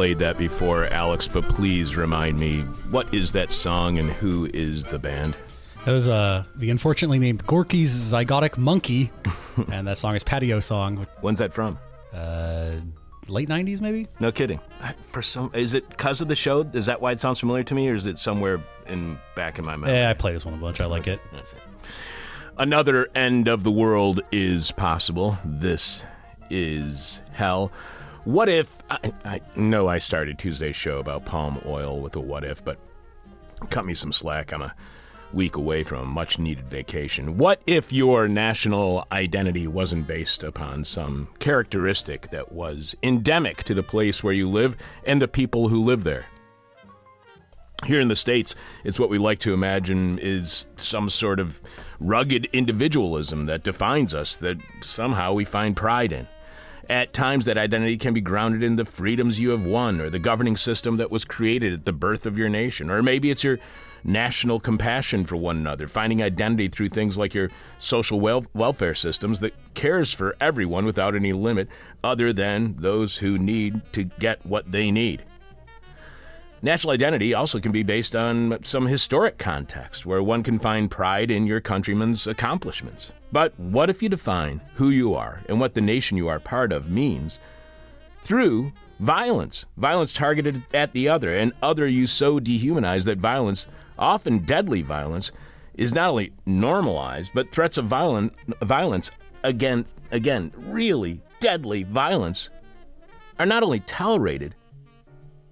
played that before, Alex, but please remind me what is that song and who is the band? That was uh, the unfortunately named Gorky's Zygotic Mynci, and that song is Patio Song. When's that from? Uh, late 90s, maybe? No kidding. For some, is it because of the show? Is that why it sounds familiar to me, or is it somewhere in back in my mind? Yeah, I play this one a bunch. I like it. That's it. Another end of the world is possible. This is hell. What if I, I know I started Tuesday's show about palm oil with a what if, but cut me some slack. I'm a week away from a much needed vacation. What if your national identity wasn't based upon some characteristic that was endemic to the place where you live and the people who live there? Here in the States, it's what we like to imagine is some sort of rugged individualism that defines us, that somehow we find pride in. At times, that identity can be grounded in the freedoms you have won or the governing system that was created at the birth of your nation. Or maybe it's your national compassion for one another, finding identity through things like your social wel- welfare systems that cares for everyone without any limit other than those who need to get what they need. National identity also can be based on some historic context where one can find pride in your countrymen's accomplishments. But what if you define who you are and what the nation you are part of means through violence? Violence targeted at the other, and other you so dehumanize that violence, often deadly violence, is not only normalized, but threats of violent, violence against, again, really deadly violence, are not only tolerated,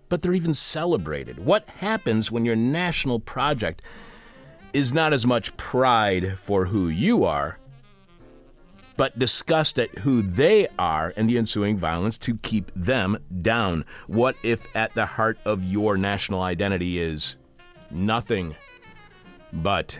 but they're even celebrated. What happens when your national project is not as much pride for who you are, but disgust at who they are and the ensuing violence to keep them down? What if at the heart of your national identity is nothing but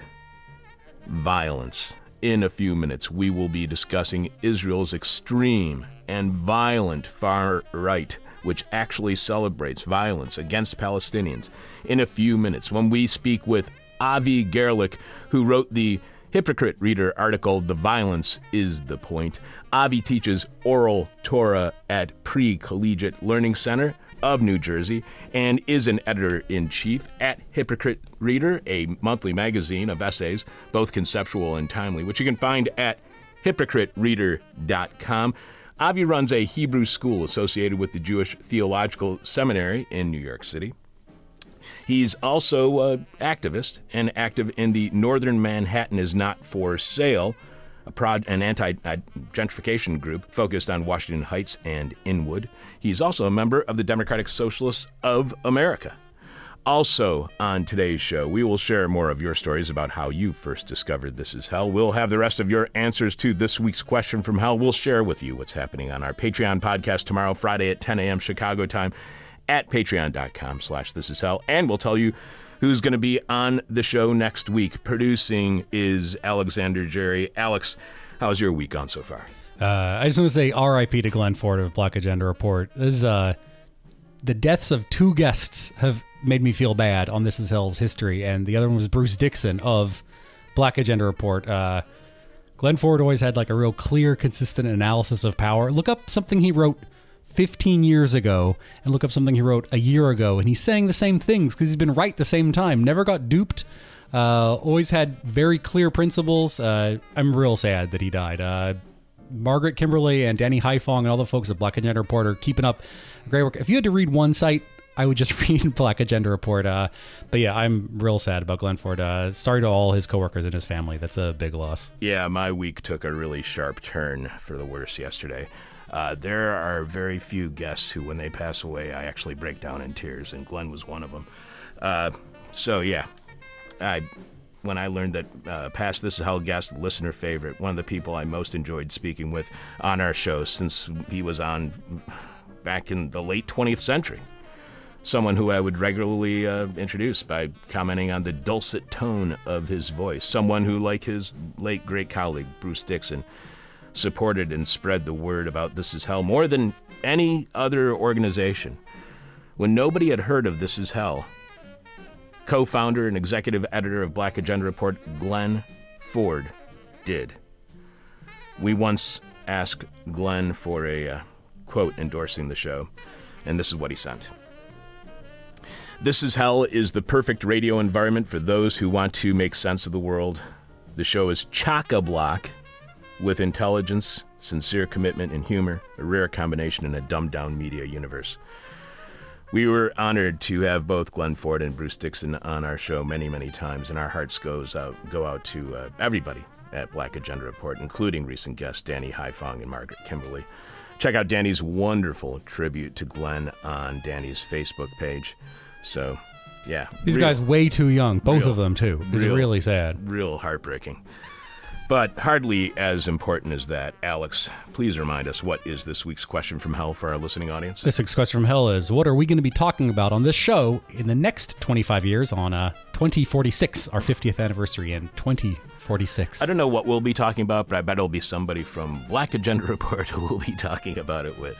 violence? In a few minutes, we will be discussing Israel's extreme and violent far right which actually celebrates violence against Palestinians, in a few minutes when we speak with Avi Garelick, who wrote the Hypocrite Reader article, The Violence is the Point. Avi teaches oral Torah at Pre Collegiate Learning Center of New Jersey and is an editor in chief at Hypocrite Reader, a monthly magazine of essays, both conceptual and timely, which you can find at hypocritereader.com. Avi runs a Hebrew school associated with the Jewish Theological Seminary in New York City. He's also an activist and active in the Northern Manhattan is Not for Sale, a an anti gentrification group focused on Washington Heights and Inwood. He's also a member of the Democratic Socialists of America. Also, on today's show, we will share more of your stories about how you first discovered This Is Hell. We'll have the rest of your answers to this week's question from hell. We'll share with you what's happening on our Patreon podcast tomorrow, Friday at 10 a.m. Chicago time at patreon.com slash this is hell. And we'll tell you who's going to be on the show next week. Producing is Alexander Jerry. Alex, how's your week gone so far? Uh, I just want to say RIP to Glenn Ford of Black Agenda Report. This is, uh, the deaths of two guests have made me feel bad on This Is Hell's history, and the other one was Bruce Dixon of Black Agenda Report. Uh, Glenn Ford always had like a real clear, consistent analysis of power. Look up something he wrote 15 years ago and look up something he wrote a year ago, and he's saying the same things because he's been right the same time. Never got duped. Uh, always had very clear principles. Uh, I'm real sad that he died. Uh, Margaret Kimberley and Danny Haiphong and all the folks at Black Agenda Report are keeping up great work. If you had to read one site I would just read Black Agenda Report. Uh, but yeah, I'm real sad about Glenn Ford. Uh, sorry to all his coworkers and his family. That's a big loss. Yeah, my week took a really sharp turn for the worse yesterday. Uh, there are very few guests who, when they pass away, I actually break down in tears, and Glenn was one of them. Uh, so yeah, I when I learned that uh, past This Is Hell guest, listener favorite, one of the people I most enjoyed speaking with on our show since he was on back in the late 20th century someone who I would regularly uh, introduce by commenting on the dulcet tone of his voice. Someone who, like his late great colleague, Bruce Dixon, supported and spread the word about This Is Hell more than any other organization. When nobody had heard of This Is Hell, co founder and executive editor of Black Agenda Report, Glenn Ford, did. We once asked Glenn for a uh, quote endorsing the show, and this is what he sent. This is Hell is the perfect radio environment for those who want to make sense of the world. The show is chock a block with intelligence, sincere commitment, and humor, a rare combination in a dumbed down media universe. We were honored to have both Glenn Ford and Bruce Dixon on our show many, many times, and our hearts goes out, go out to uh, everybody at Black Agenda Report, including recent guests Danny Haiphong and Margaret Kimberley. Check out Danny's wonderful tribute to Glenn on Danny's Facebook page. So, yeah. These real- guys way too young, both real- of them too. It's real- really sad. Real heartbreaking. But hardly as important as that. Alex, please remind us what is this week's question from hell for our listening audience? This week's question from hell is: What are we going to be talking about on this show in the next 25 years on uh, 2046, our 50th anniversary in 2046? I don't know what we'll be talking about, but I bet it'll be somebody from Black Agenda Report who we'll be talking about it with.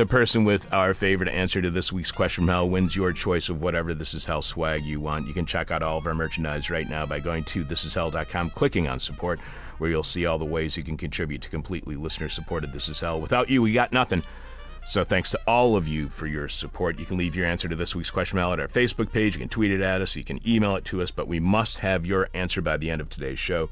The person with our favorite answer to this week's question from hell wins your choice of whatever This Is Hell swag you want. You can check out all of our merchandise right now by going to thisishell.com, clicking on support, where you'll see all the ways you can contribute to completely listener supported This Is Hell. Without you, we got nothing. So thanks to all of you for your support. You can leave your answer to this week's question mail at our Facebook page. You can tweet it at us. You can email it to us. But we must have your answer by the end of today's show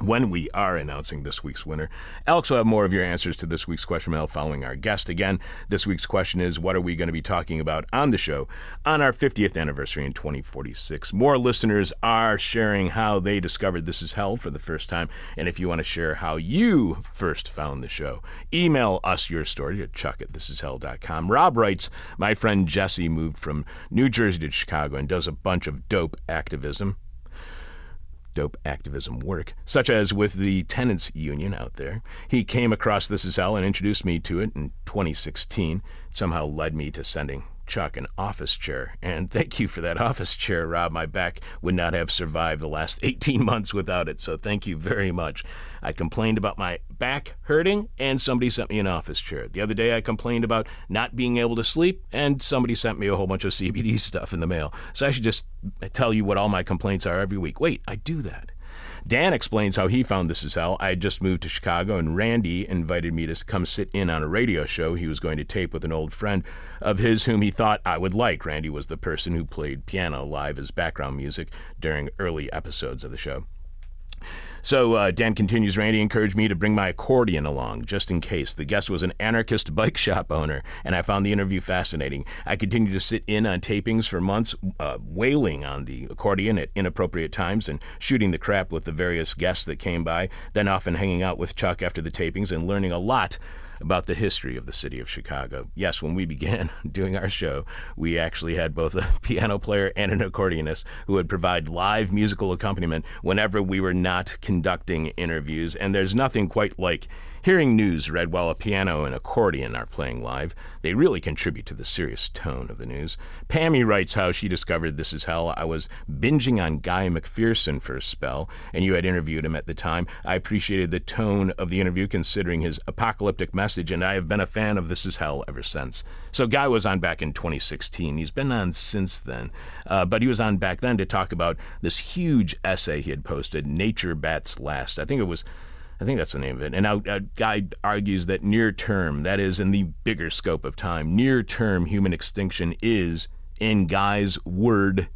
when we are announcing this week's winner. Alex will have more of your answers to this week's question mail following our guest. Again, this week's question is what are we going to be talking about on the show on our 50th anniversary in 2046? More listeners are sharing how they discovered This Is Hell for the first time. And if you want to share how you first found the show, email us your story at chuck at thisishell.com. Rob writes, My friend Jesse moved from New Jersey to Chicago and does a bunch of dope activism dope activism work, such as with the tenants union out there. He came across This Is Hell and introduced me to it in 2016. It somehow led me to sending Chuck an office chair. And thank you for that office chair, Rob. My back would not have survived the last 18 months without it, so thank you very much. I complained about my back hurting, and somebody sent me an office chair. The other day, I complained about not being able to sleep, and somebody sent me a whole bunch of CBD stuff in the mail. So I should just tell you what all my complaints are every week. Wait, I do that. Dan explains how he found This Is Hell. I had just moved to Chicago, and Randy invited me to come sit in on a radio show he was going to tape with an old friend of his whom he thought I would like. Randy was the person who played piano live as background music during early episodes of the show. So uh, Dan continues, Randy encouraged me to bring my accordion along just in case. The guest was an anarchist bike shop owner, and I found the interview fascinating. I continued to sit in on tapings for months, uh, wailing on the accordion at inappropriate times and shooting the crap with the various guests that came by, then often hanging out with Chuck after the tapings and learning a lot about the history of the city of Chicago. Yes, when we began doing our show, we actually had both a piano player and an accordionist who would provide live musical accompaniment whenever we were not conducting interviews. And there's nothing quite like hearing news read while a piano and accordion are playing live. They really contribute to the serious tone of the news. Pammy writes how she discovered This Is Hell. I was binging on Guy McPherson for a spell, and you had interviewed him at the time. I appreciated the tone of the interview considering his apocalyptic message, and I have been a fan of This Is Hell ever since. So, Guy was on back in 2016. He's been on since then, uh, but he was on back then to talk about this huge essay he had posted, Nature Bats Last. I think it was I think that's the name of it. And uh, Guy argues that near term, that is in the bigger scope of time, near term human extinction is, in Guy's word,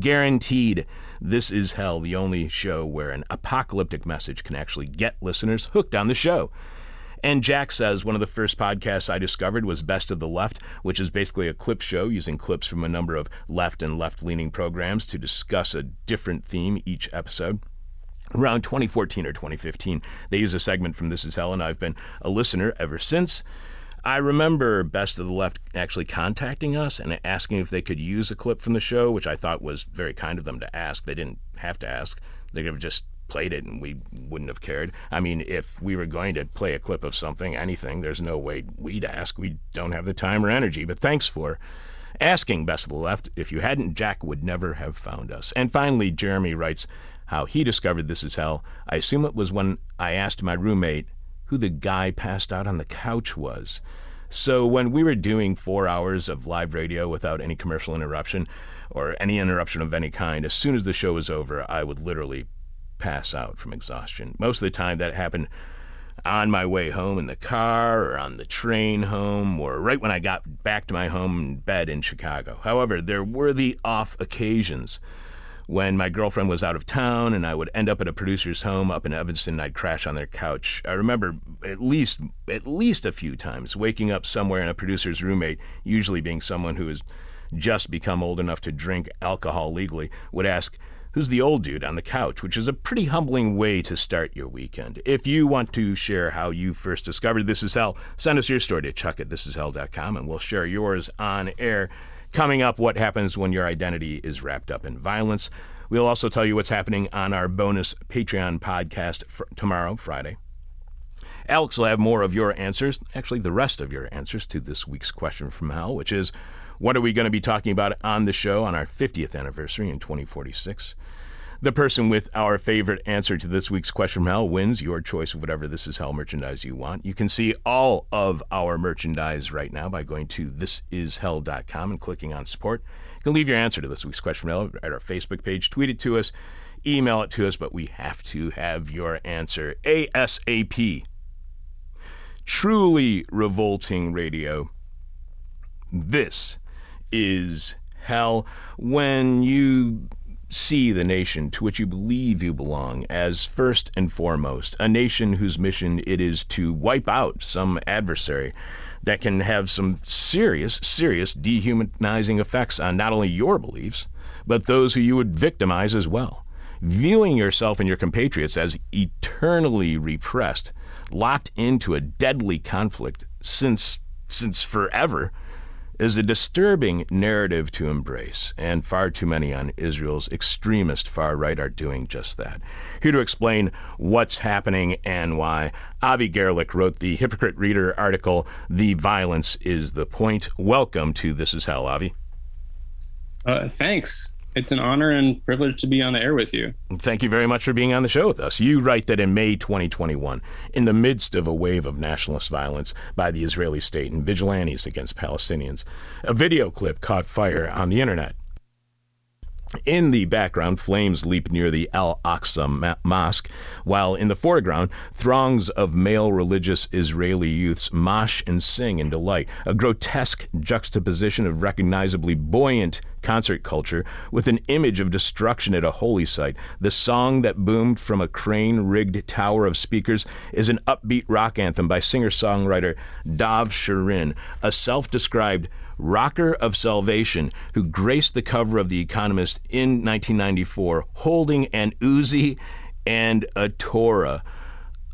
guaranteed. This is Hell, the only show where an apocalyptic message can actually get listeners hooked on the show. And Jack says one of the first podcasts I discovered was Best of the Left, which is basically a clip show using clips from a number of left and left leaning programs to discuss a different theme each episode around 2014 or 2015. They use a segment from This Is Hell, and I've been a listener ever since. I remember Best of the Left actually contacting us and asking if they could use a clip from the show, which I thought was very kind of them to ask. They didn't have to ask, they could have just played it and we wouldn't have cared. I mean, if we were going to play a clip of something, anything, there's no way we'd ask. We don't have the time or energy, but thanks for asking Best of the Left. If you hadn't, Jack would never have found us. And finally, Jeremy writes, how he discovered This Is Hell. I assume it was when I asked my roommate who the guy passed out on the couch was. So when we were doing four hours of live radio without any commercial interruption or any interruption of any kind, as soon as the show was over, I would literally pass out from exhaustion. Most of the time that happened on my way home in the car or on the train home or right when I got back to my home bed in Chicago. However, there were the off occasions when my girlfriend was out of town and I would end up at a producer's home up in Evanston and I'd crash on their couch. I remember at least at least a few times waking up somewhere and a producer's roommate, usually being someone who has just become old enough to drink alcohol legally, would ask, Who's the old dude on the couch? Which is a pretty humbling way to start your weekend. If you want to share how you first discovered This Is Hell, send us your story to chuck at thisishell.com and we'll share yours on air. Coming up, what happens when your identity is wrapped up in violence. We'll also tell you what's happening on our bonus Patreon podcast tomorrow, Friday. Alex will have more of your answers, actually, the rest of your answers to this week's question from hell, which is what are we going to be talking about on the show on our 50th anniversary in 2046? The person with our favorite answer to this week's question from hell wins your choice of whatever This Is Hell merchandise you want. You can see all of our merchandise right now by going to thisishell.com and clicking on support. You can leave your answer to this week's question from hell at our Facebook page, tweet it to us, email it to us, but we have to have your answer ASAP. Truly revolting radio. This is hell when you see the nation to which you believe you belong as first and foremost a nation whose mission it is to wipe out some adversary that can have some serious serious dehumanizing effects on not only your beliefs but those who you would victimize as well. Viewing yourself and your compatriots as eternally repressed locked into a deadly conflict since since forever is a disturbing narrative to embrace, and far too many on Israel's extremist far right are doing just that. Here to explain what's happening and why, Avi Garelick wrote the Hypocrite Reader article, The Violence is the Point. Welcome to This Is Hell, Avi. Uh, thanks it's an honor and privilege to be on the air with you. Thank you very much for being on the show with us. You write that in May 2021, in the midst of a wave of nationalist violence by the Israeli state and vigilantes against Palestinians, a video clip caught fire on the internet. In the background, flames leap near the Al Aqsa ma- Mosque, while in the foreground, throngs of male religious Israeli youths mosh and sing in delight, a grotesque juxtaposition of recognizably buoyant concert culture with an image of destruction at a holy site. The song that boomed from a crane rigged tower of speakers is an upbeat rock anthem by singer songwriter Dov Shurin, a self described rocker of salvation, who graced the cover of The Economist in 1994, holding an Uzi and a Torah.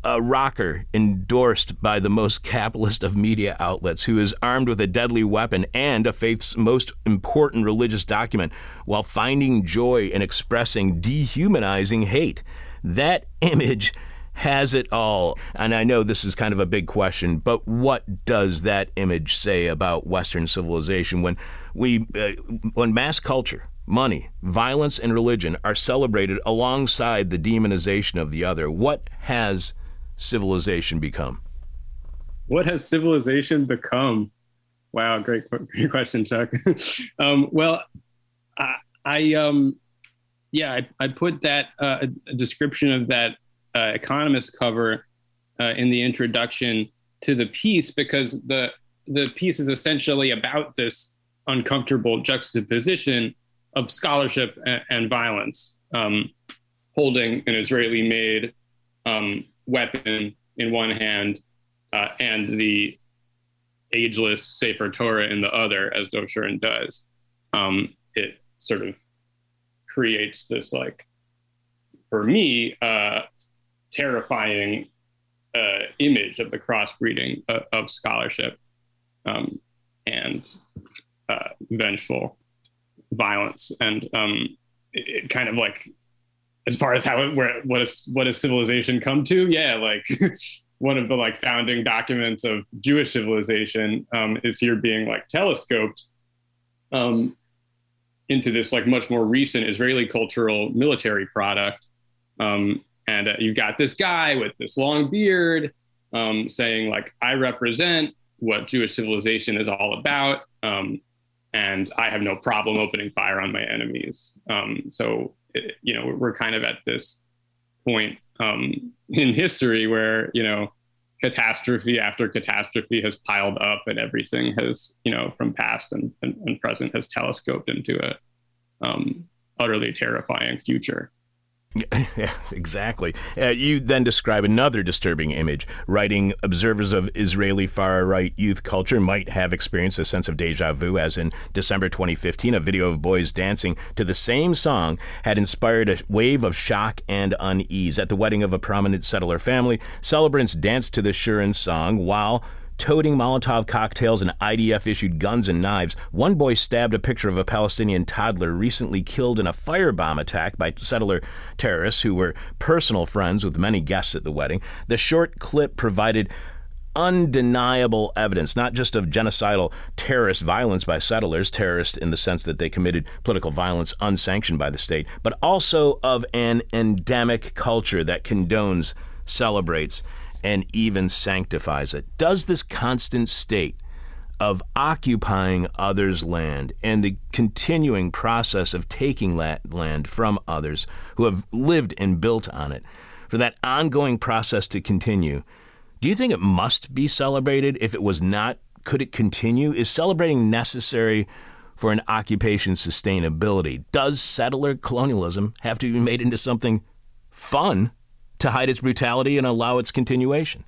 A rocker endorsed by the most capitalist of media outlets, who is armed with a deadly weapon and a faith's most important religious document, while finding joy in expressing dehumanizing hate. That image has it all? And I know this is kind of a big question, but what does that image say about Western civilization when we, uh, when mass culture, money, violence, and religion are celebrated alongside the demonization of the other? What has civilization become? What has civilization become? Wow, great, great question, Chuck. um, well, I, I um, yeah, I, I put that uh, description of that uh, Economist cover uh, in the introduction to the piece because the the piece is essentially about this uncomfortable juxtaposition of scholarship and, and violence, um, holding an Israeli-made um, weapon in one hand uh, and the ageless Sefer Torah in the other, as Dov does. Um, it sort of creates this like, for me, uh, terrifying uh, image of the crossbreeding of, of scholarship um, and uh, vengeful violence, and um, it, it, kind of like as far as how it, where what is what does civilization come to? Yeah, like one of the like founding documents of Jewish civilization um, is here being like telescoped um, into this like much more recent Israeli cultural military product. Um, and uh, you've got this guy with this long beard um, saying like i represent what jewish civilization is all about um, and i have no problem opening fire on my enemies um, so it, you know we're kind of at this point um, in history where you know catastrophe after catastrophe has piled up and everything has, you know, from past and, and, and present has telescoped into a um, utterly terrifying future. Yeah, exactly. Uh, you then describe another disturbing image, writing observers of Israeli far right youth culture might have experienced a sense of deja vu, as in December 2015, a video of boys dancing to the same song had inspired a wave of shock and unease. At the wedding of a prominent settler family, celebrants danced to the Shurin song while toting Molotov cocktails and IDF issued guns and knives. One boy stabbed a picture of a Palestinian toddler recently killed in a firebomb attack by settler terrorists who were personal friends with many guests at the wedding. The short clip provided undeniable evidence, not just of genocidal terrorist violence by settlers, terrorists in the sense that they committed political violence unsanctioned by the state, but also of an endemic culture that condones, celebrates, and even sanctifies it. Does this constant state of occupying others' land and the continuing process of taking that land from others who have lived and built on it, for that ongoing process to continue, do you think it must be celebrated? If it was not, could it continue? Is celebrating necessary for an occupation's sustainability? Does settler colonialism have to be made into something fun to hide its brutality and allow its continuation?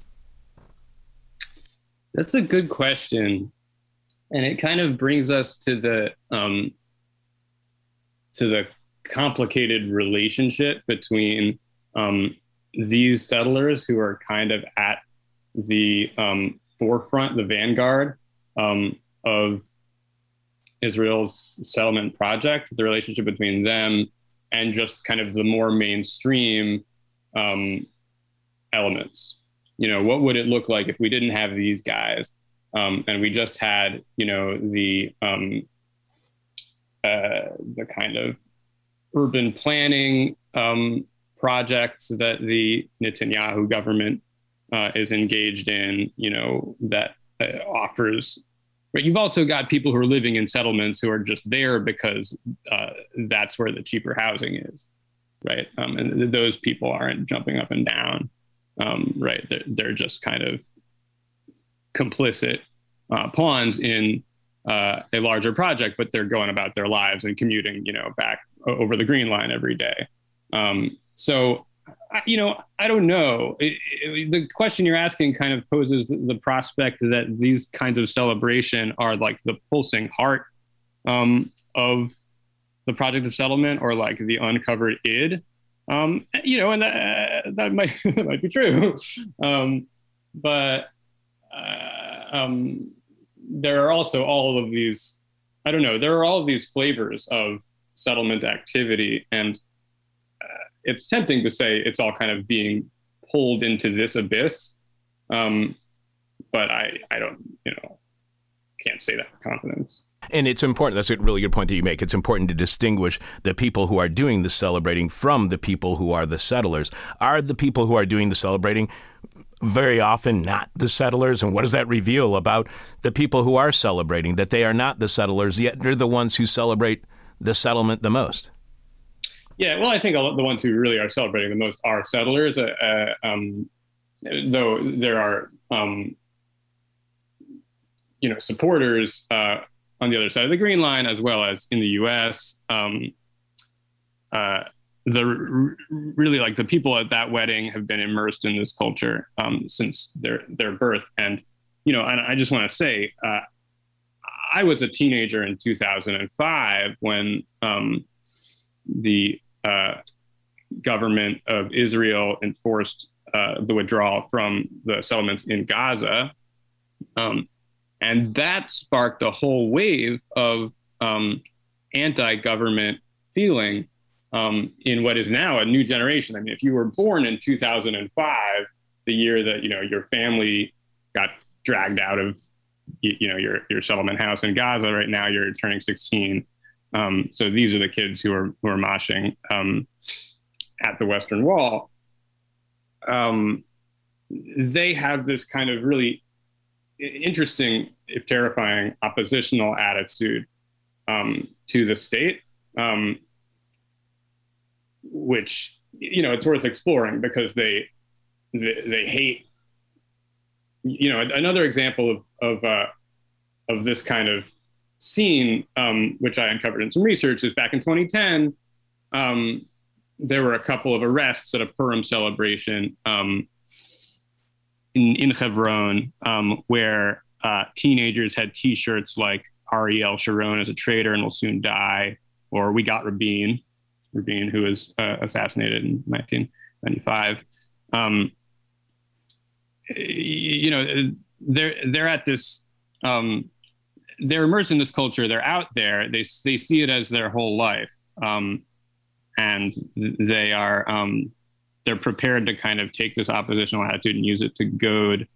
That's a good question, and it kind of brings us to the um, to the complicated relationship between um, these settlers who are kind of at the um, forefront, the vanguard um, of Israel's settlement project, the relationship between them and just kind of the more mainstream um, elements. You know, what would it look like if we didn't have these guys um, and we just had, you know, the um, uh, the kind of urban planning um, projects that the Netanyahu government uh, is engaged in. You know, that uh, offers. But you've also got people who are living in settlements who are just there because uh, that's where the cheaper housing is right? Um, and those people aren't jumping up and down, um, right? They're, they're, just kind of complicit uh, pawns in uh, a larger project, but they're going about their lives and commuting, you know, back over the green line every day. Um, so, you know, I don't know. It, it, the question you're asking kind of poses the prospect that these kinds of celebration are like the pulsing heart um, of the project of settlement or like the uncovered id. Um, you know and that, that might that might be true. Um, but uh, um, there are also all of these i don't know there are all of these flavors of settlement activity and uh, it's tempting to say it's all kind of being pulled into this abyss. Um, but i i don't you know can't say that with confidence and it's important. That's a really good point that you make. It's important to distinguish the people who are doing the celebrating from the people who are the settlers. Are the people who are doing the celebrating very often not the settlers? And what does that reveal about the people who are celebrating? That they are not the settlers, yet they're the ones who celebrate the settlement the most. Yeah, well, I think the ones who really are celebrating the most are settlers. Uh, uh, um, though there are, um, you know, supporters uh, on the other side of the green line, as well as in the U.S. Um, uh, the really like the people at that wedding have been immersed in this culture um, since their their birth, and you know, and I just want to say, uh, I was a teenager in 2005 when um, the uh, government of Israel enforced uh, the withdrawal from the settlements in Gaza. Um, and that sparked a whole wave of um, anti-government feeling um, in what is now a new generation. I mean, if you were born in 2005, the year that you know your family got dragged out of you know your your settlement house in Gaza, right now you're turning 16. Um, so these are the kids who are who are moshing um, at the Western Wall. Um, they have this kind of really interesting, if terrifying, oppositional attitude um, to the state, um, which you know it's worth exploring because they they, they hate you know, another example of of uh, of this kind of scene, um, which I uncovered in some research, is back in 2010. Um, there were a couple of arrests at a Purim celebration um, in, in Hebron, um, where uh, teenagers had T-shirts like Ariel Sharon is a traitor and will soon die, or we got Rabin, Rabin who was uh, assassinated in 1995. Um, you know, they're they're at this. Um, they're immersed in this culture. They're out there. They they see it as their whole life, um, and they are um, they're prepared to kind of take this oppositional attitude and use it to goad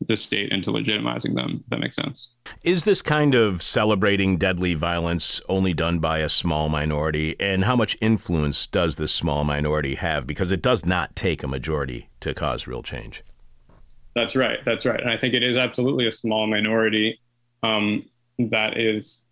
the state into legitimizing them. If that makes sense. Is this kind of celebrating deadly violence only done by a small minority? And how much influence does this small minority have? Because it does not take a majority to cause real change. That's right. That's right. And I think it is absolutely a small minority um, that is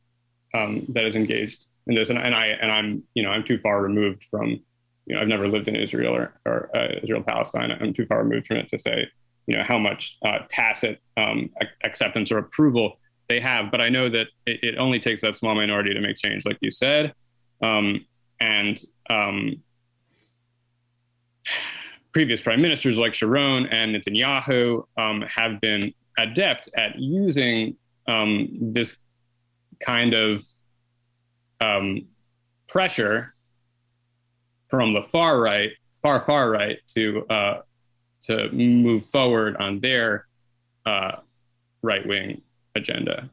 um, that is engaged in this. And, and I and I'm you know I'm too far removed from you know I've never lived in Israel or, or uh, Israel Palestine. I'm too far removed from it to say you know how much uh, tacit um, acceptance or approval they have. But I know that it, it, only takes that small minority to make change, like you said, um, and um, previous prime ministers like Sharon and Netanyahu um, have been adept at using um, this kind of um, pressure from the far right, far far right, to uh, to move forward on their uh, right wing agenda.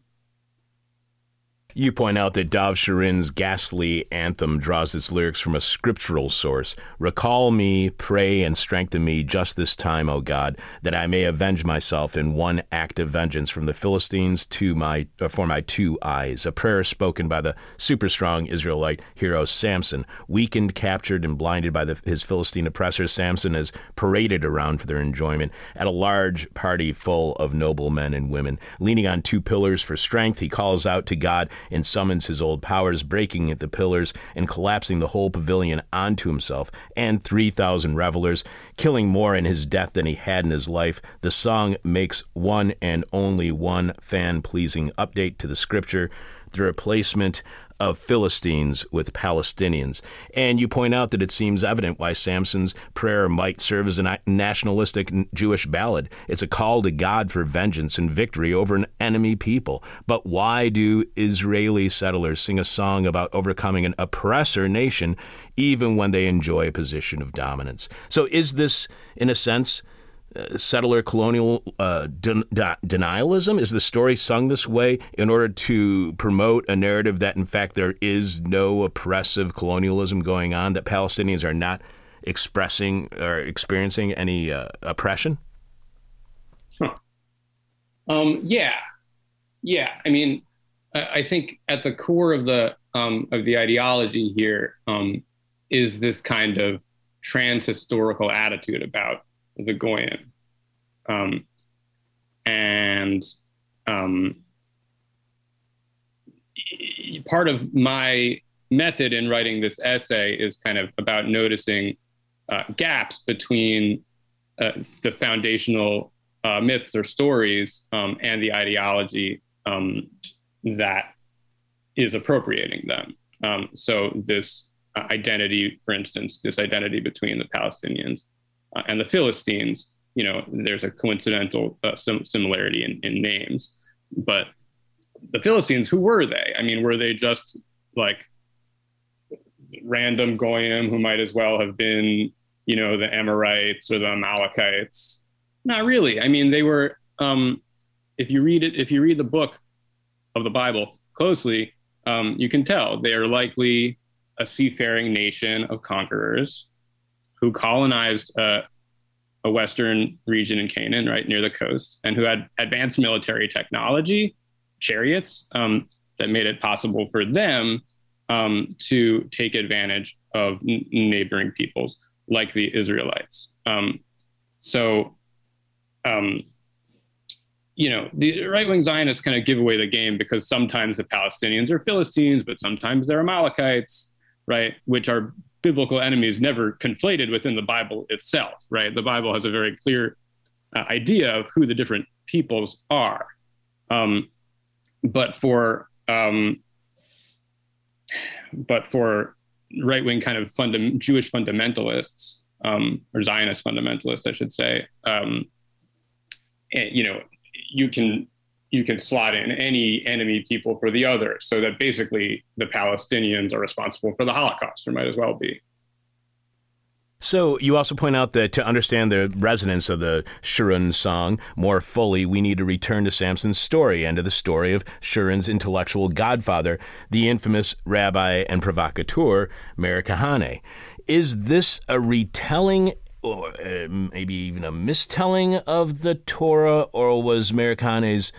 You point out that Dov Shurin's ghastly anthem draws its lyrics from a scriptural source. Recall me, pray, and strengthen me just this time, O God, that I may avenge myself in one act of vengeance from the Philistines to my uh, for my two eyes. A prayer spoken by the super strong Israelite hero Samson. Weakened, captured, and blinded by the, his Philistine oppressors, Samson is paraded around for their enjoyment at a large party full of noble men and women. Leaning on two pillars for strength, he calls out to God and summons his old powers, breaking at the pillars and collapsing the whole pavilion onto himself and 3,000 revelers, killing more in his death than he had in his life. The song makes one and only one fan pleasing update to the scripture the replacement of Philistines with Palestinians. And you point out that it seems evident why Samson's prayer might serve as a nationalistic Jewish ballad. It's a call to God for vengeance and victory over an enemy people. But why do Israeli settlers sing a song about overcoming an oppressor nation even when they enjoy a position of dominance? So is this, in a sense, uh, settler colonial uh, den- de- denialism? Is the story sung this way in order to promote a narrative that, in fact, there is no oppressive colonialism going on, that Palestinians are not expressing or experiencing any uh, oppression? Huh. Um, yeah, yeah. I mean, I, I, think at the core of the um, of the ideology here um, is this kind of trans historical attitude about the Goyim. Um, and um, part of my method in writing this essay is kind of about noticing uh, gaps between uh, the foundational uh, myths or stories um, and the ideology um, that is appropriating them. Um, so, this uh, identity, for instance, this identity between the Palestinians uh, and the Philistines, you know, there's a coincidental uh, sim- similarity in, in names. But the Philistines, who were they? I mean, were they just like random goyim who might as well have been, you know, the Amorites or the Amalekites? Not really. I mean, they were. Um, if you read it, if you read the book of the Bible closely, um, you can tell they are likely a seafaring nation of conquerors who colonized a, a western region in Canaan, right near the coast, and who had advanced military technology, chariots, um, that made it possible for them um, to take advantage of n- neighboring peoples like the Israelites. Um, so, um, you know, the right wing Zionists kind of give away the game because sometimes the Palestinians are Philistines, but sometimes they're Amalekites, right? Which are biblical enemies never conflated within the Bible itself, right? The Bible has a very clear uh, idea of who the different peoples are. Um, but for um, but for right wing kind of funda- Jewish fundamentalists um, or Zionist fundamentalists, I should say, um, and, you know, you can you can slot in any enemy people for the other, so that basically the Palestinians are responsible for the Holocaust, or might as well be. So you also point out that to understand the resonance of the Shurin song more fully, we need to return to Samson's story and to the story of Shurin's intellectual godfather, the infamous rabbi and provocateur Meir Kahane. Is this a retelling or uh, maybe even a mistelling of the Torah, or was Meir Kahane's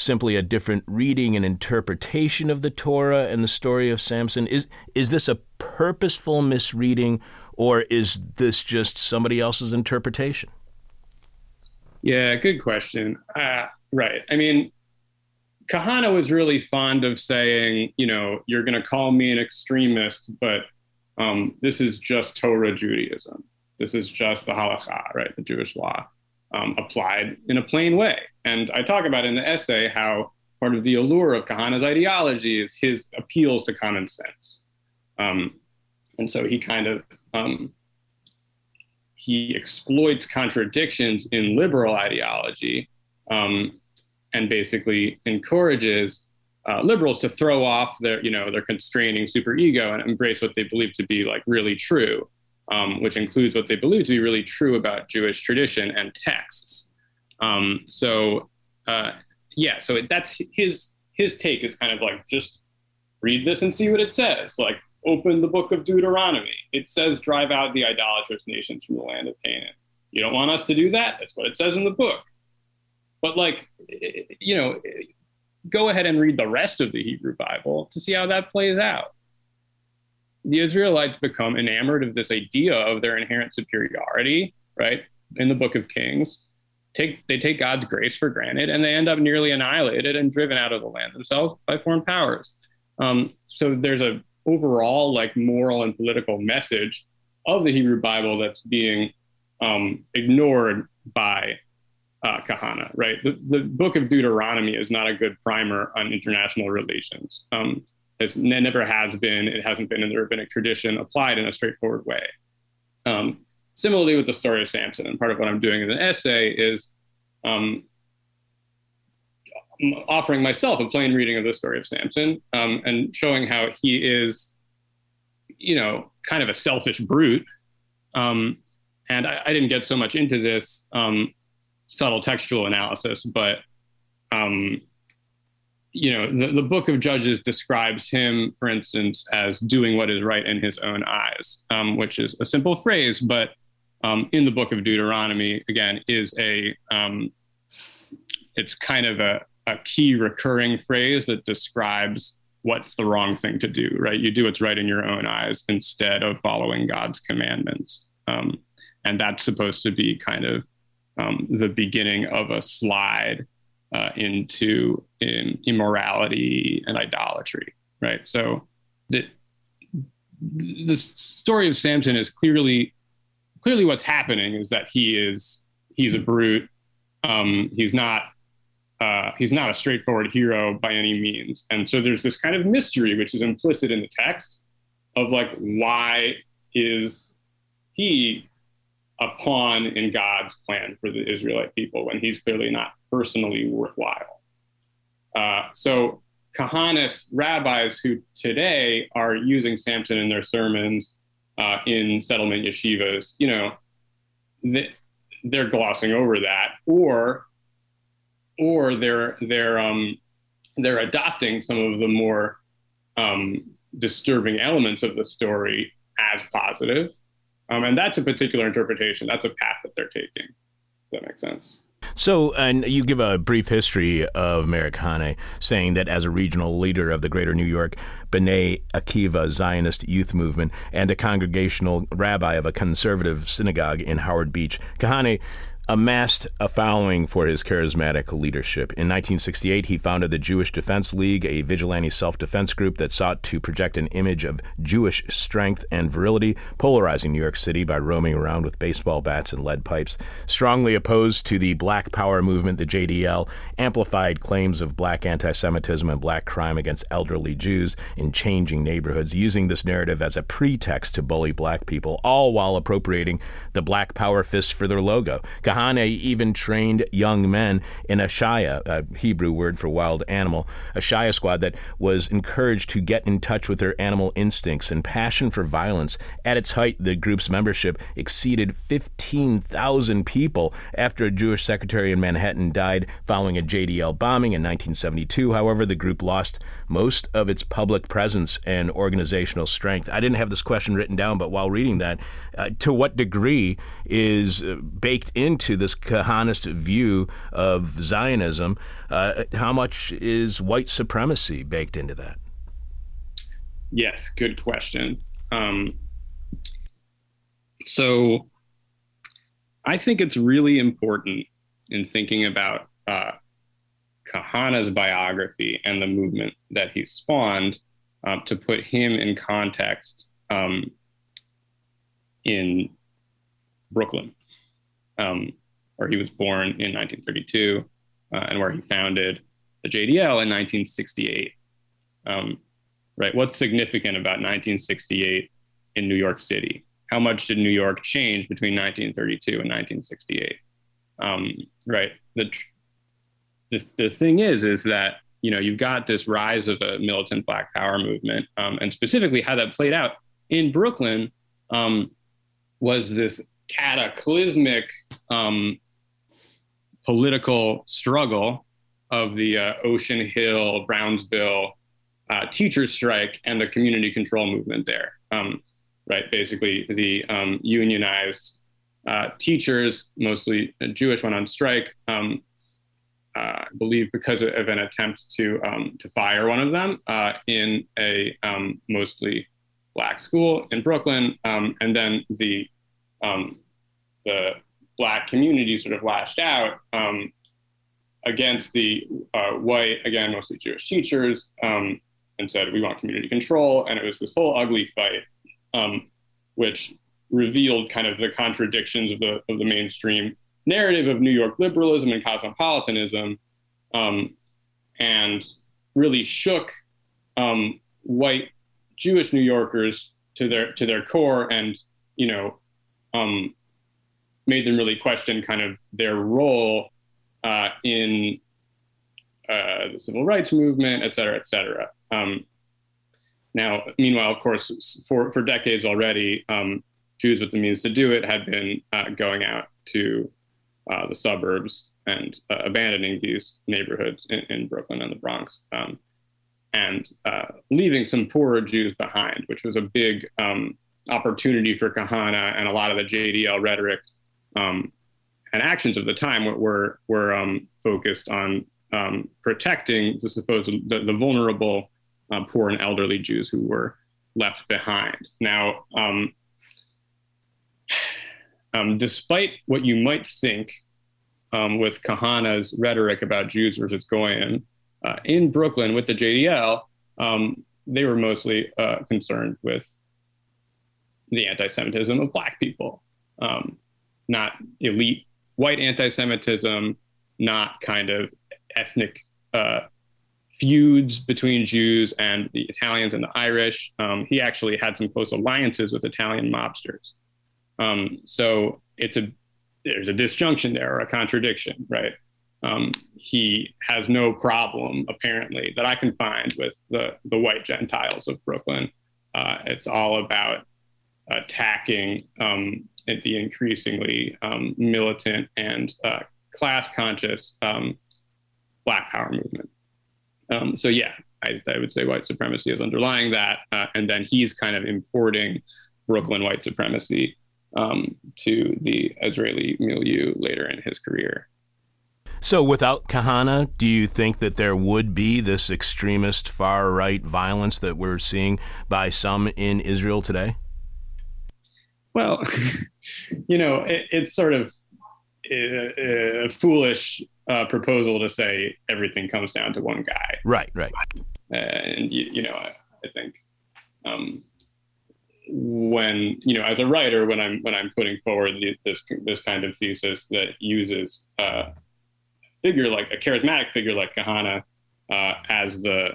simply a different reading and interpretation of the Torah and the story of Samson? Is is this a purposeful misreading, or is this just somebody else's interpretation? Yeah, good question. Uh, right. I mean, Kahana was really fond of saying, you know, you're going to call me an extremist, but um, this is just Torah Judaism. This is just the halacha, right? The Jewish law um, applied in a plain way. And I talk about in the essay how part of the allure of Kahana's ideology is his appeals to common sense. Um, and so he kind of um, he exploits contradictions in liberal ideology um, and basically encourages uh, liberals to throw off their you know their constraining superego and embrace what they believe to be like really true um, which includes what they believe to be really true about Jewish tradition and texts. Um, so, uh, yeah, so it, that's his his take is kind of like just read this and see what it says. Like open the book of Deuteronomy. It says drive out the idolatrous nations from the land of Canaan. You don't want us to do that? That's what it says in the book. But like, you know, go ahead and read the rest of the Hebrew Bible to see how that plays out the Israelites become enamored of this idea of their inherent superiority, right? In the book of Kings, take they take God's grace for granted, and they end up nearly annihilated and driven out of the land themselves by foreign powers. Um, so there's a overall like moral and political message of the Hebrew Bible that's being um, ignored by uh, Kahana, right? The, the book of Deuteronomy is not a good primer on international relations. Um, it never has been, it hasn't been in the rabbinic tradition applied in a straightforward way. Um, similarly with the story of Samson, and part of what I'm doing in the essay is um, offering myself a plain reading of the story of Samson um, and showing how he is, you know, kind of a selfish brute. Um, and I, I, didn't get so much into this um, subtle textual analysis, but um, you know, the, the book of Judges describes him, for instance, as doing what is right in his own eyes, um, which is a simple phrase, but um, in the book of Deuteronomy, again, is a, um, it's kind of a, a key recurring phrase that describes what's the wrong thing to do, right? You do what's right in your own eyes instead of following God's commandments. Um, and that's supposed to be kind of um, the beginning of a slide uh, into in immorality and idolatry, right? So the the story of Samson is clearly clearly what's happening is that he is he's a brute. Um, he's not uh, he's not a straightforward hero by any means, and so there's this kind of mystery which is implicit in the text of like why is he a pawn in God's plan for the Israelite people when he's clearly not personally worthwhile. Uh, so Kahanist rabbis who today are using Samson in their sermons uh, in settlement yeshivas, you know, they, they're glossing over that, or or they're they're um, they're adopting some of the more um, disturbing elements of the story as positive, um, and that's a particular interpretation. That's a path that they're taking. Does that make sense? So, and you give a brief history of Meir Kahane, saying that as a regional leader of the Greater New York B'nai Akiva Zionist youth movement and a congregational rabbi of a conservative synagogue in Howard Beach, Kahane amassed a following for his charismatic leadership. In 1968, he founded the Jewish Defense League, a vigilante self defense group that sought to project an image of Jewish strength and virility, polarizing New York City by roaming around with baseball bats and lead pipes. Strongly opposed to the Black Power movement, the JDL amplified claims of black anti Semitism and black crime against elderly Jews in changing neighborhoods, using this narrative as a pretext to bully black people, all while appropriating the Black Power fist for their logo. Kahane even trained young men in a Chaya, a Hebrew word for wild animal, a Chaya squad that was encouraged to get in touch with their animal instincts and passion for violence. At its height, the group's membership exceeded 15,000 people after a Jewish secretary in Manhattan died following a JDL bombing in 1972. However, the group lost most of its public presence and organizational strength. I didn't have this question written down, but while reading that, uh, to what degree is uh, baked into this Kahanist view of Zionism? Uh, how much is white supremacy baked into that? Yes, good question. Um, so I think it's really important in thinking about uh, Kahana's biography and the movement that he spawned uh, to put him in context um, in Brooklyn, um, where he was born in 1932 uh, and where he founded the JDL in 1968. Um, right? What's significant about 1968 in New York City? How much did New York change between 1932 and 1968? Um, right. The, the the thing is, is that you know you've got this rise of a militant Black Power movement, um, and specifically how that played out in Brooklyn um, was this cataclysmic um, political struggle of the uh, Ocean Hill, Brownsville uh, teachers strike and the community control movement there. Um, right, basically the um, unionized uh, teachers, mostly Jewish, went on strike. Um, I believe because of an attempt to um, to fire one of them uh, in a um, mostly black school in Brooklyn, um, and then the the black community sort of lashed out um, against the uh, white, again, mostly Jewish teachers, um, and said, we want community control. And it was this whole ugly fight, um, which revealed kind of the contradictions of the, of the mainstream narrative of New York liberalism and cosmopolitanism, um, and really shook um, white Jewish New Yorkers to their to their core, and you know, um, made them really question kind of their role uh, in uh, the civil rights movement, et cetera, et cetera. Um, now, meanwhile, of course, for, for decades already, um, Jews with the means to do it had been uh, going out to uh, the suburbs and uh, abandoning these neighborhoods in, in, Brooklyn and the Bronx, um, and uh, leaving some poorer Jews behind, which was a big um, opportunity for Kahana and a lot of the JDL rhetoric um, and actions of the time were were, um, focused on um, protecting the supposed the, the vulnerable, uh, poor and elderly Jews who were left behind. Now, um, um, despite what you might think um, with Kahana's rhetoric about Jews versus Goyim, uh, in Brooklyn with the JDL, they were mostly uh, concerned with the anti-Semitism of Black people. Um, not elite white anti-Semitism, not kind of ethnic uh, feuds between Jews and the Italians and the Irish. Um, he actually had some close alliances with Italian mobsters. Um, so it's a there's a disjunction there or a contradiction, right? Um, he has no problem, apparently, that I can find with the the white Gentiles of Brooklyn. Uh, it's all about attacking um, the increasingly um, militant and uh, class conscious um, Black Power movement. Um, so, yeah, I, I, would say white supremacy is underlying that. Uh, and then he's kind of importing Brooklyn white supremacy um, to the Israeli milieu later in his career. So, without Kahana, do you think that there would be this extremist far right violence that we're seeing by some in Israel today? Well, you know, it, it's sort of a, a foolish uh, proposal to say everything comes down to one guy. Right, right. Uh, and you, you know, I, I think um, when you know, as a writer, when I'm when I'm putting forward this this kind of thesis that uses uh, a figure like a charismatic figure like Kahana uh, as the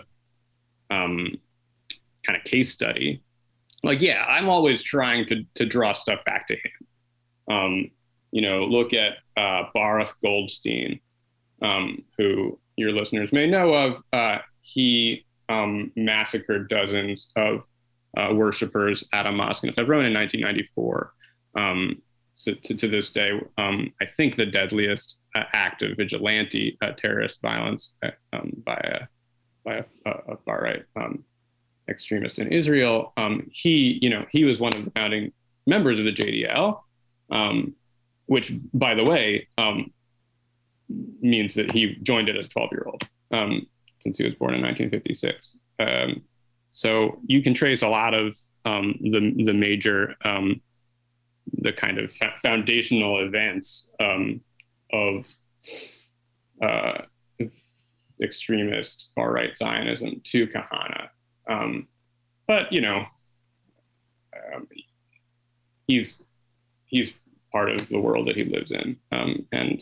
um, kind of case study, like yeah, I'm always trying to to draw stuff back to him. Um, you know, look at uh, Baruch Goldstein, um, who your listeners may know of. Uh, he um, massacred dozens of uh, worshippers at a mosque in Hebron in 1994. Um, so to, to, this day, um, I think the deadliest uh, act of vigilante uh, terrorist violence uh, um, by a by a, a far right um, extremist in Israel. Um, he, you know, he was one of the founding members of the JDL, um, which, by the way, means that he joined it as a 12 year old since he was born in 1956. Um, so you can trace a lot of um, the the major um, the kind of foundational events um, of uh, extremist far right Zionism to Kahana. Um, but you know, um, he's he's part of the world that he lives in, um, and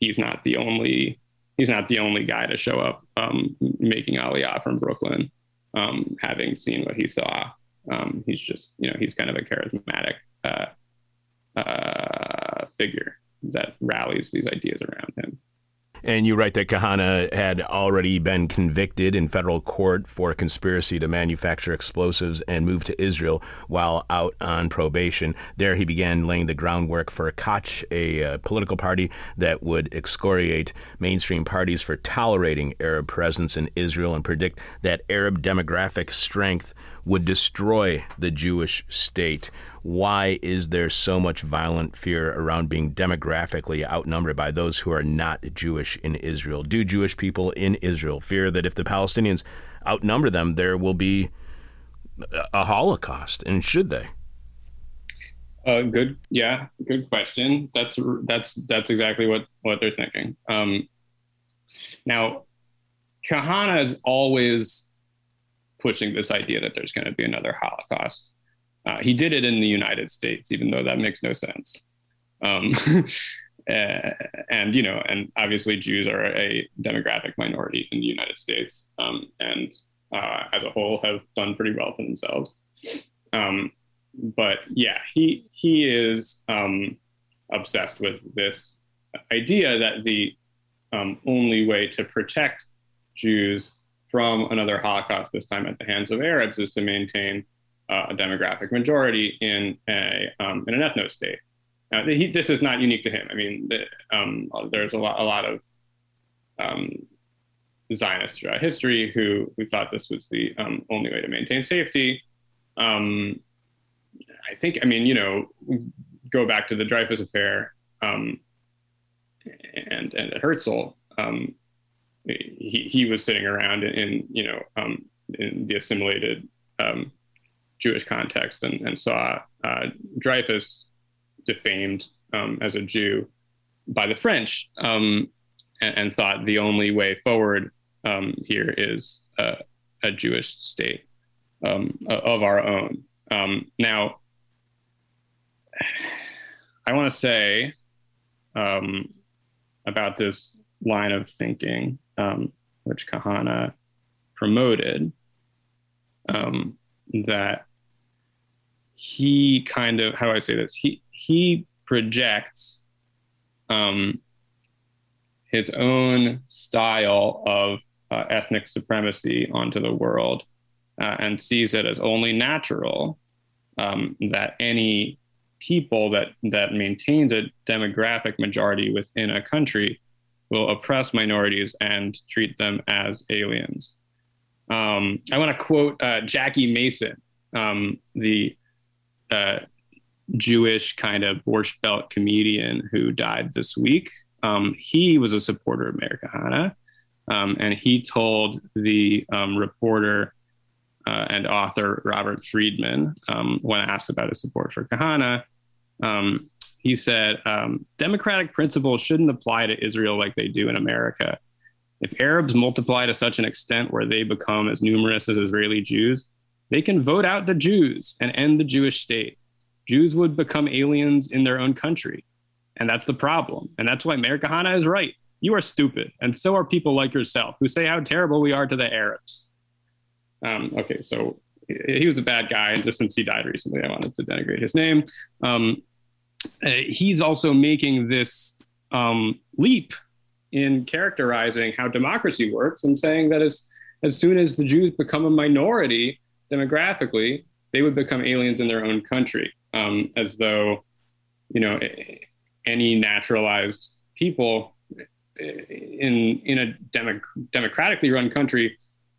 he's not the only he's not the only guy to show up um, making Aliyah from Brooklyn, um, having seen what he saw. Um, he's just, you know, he's kind of a charismatic uh, uh, figure that rallies these ideas around him. And you write that Kahana had already been convicted in federal court for conspiracy to manufacture explosives and move to Israel while out on probation. There, he began laying the groundwork for Kach, a uh, political party that would excoriate mainstream parties for tolerating Arab presence in Israel and predict that Arab demographic strength would destroy the Jewish state. Why is there so much violent fear around being demographically outnumbered by those who are not Jewish in Israel? Do Jewish people in Israel fear that if the Palestinians outnumber them, there will be a Holocaust? And should they? Uh, good, yeah, good question. That's that's that's exactly what what they're thinking. Um, now, Kahana is always pushing this idea that there's going to be another Holocaust. Uh, he did it in the United States, even though that makes no sense. Um, uh, and you know, and obviously Jews are a demographic minority in the United States, um, and uh, as a whole have done pretty well for themselves. Um, but yeah, he he is um, obsessed with this idea that the um, only way to protect Jews from another Holocaust, this time at the hands of Arabs, is to maintain uh, a demographic majority in a um, in an ethno state. Now, he, this is not unique to him. I mean, the, um, there's a lot, a lot of um, Zionists throughout history who who thought this was the um, only way to maintain safety. Um, I think, I mean, you know, go back to the Dreyfus affair um, and and Herzl. Um, he, he was sitting around in, in you know um, in the assimilated um, Jewish context and, and saw uh, Dreyfus defamed um, as a Jew by the French um, and, and, thought the only way forward um, here is a, a, Jewish state um, of our own. now, I want to say about this line of thinking um, which Kahana promoted, um, that he kind of how do I say this? He he projects um, his own style of uh, ethnic supremacy onto the world uh, and sees it as only natural um, that any people that that maintains a demographic majority within a country will oppress minorities and treat them as aliens. Um, I want to quote uh, Jackie Mason, um, the uh, Jewish kind of Borscht Belt comedian who died this week. Um, he was a supporter of Meir Kahana, um, and he told the um, reporter uh, and author Robert Friedman, um, when asked about his support for Kahana, He said, um, democratic principles shouldn't apply to Israel like they do in America. If Arabs multiply to such an extent where they become as numerous as Israeli Jews, they can vote out the Jews and end the Jewish state. Jews would become aliens in their own country. And that's the problem. And that's why Meir Kahane is right. You are stupid. And so are people like yourself who say how terrible we are to the Arabs. Um, okay, so he was a bad guy. And just since he died recently, I wanted to denigrate his name. Um, uh, he's also making this um, leap in characterizing how democracy works and saying that as, as soon as the Jews become a minority demographically, they would become aliens in their own country, um, as though, you know, any naturalized people in in a demo, democratically run country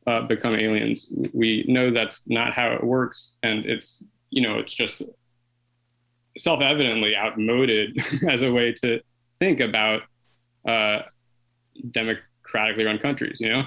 uh, become aliens. We know that's not how it works, and it's you know it's just self-evidently outmoded as a way to think about uh, democratically run countries. You know.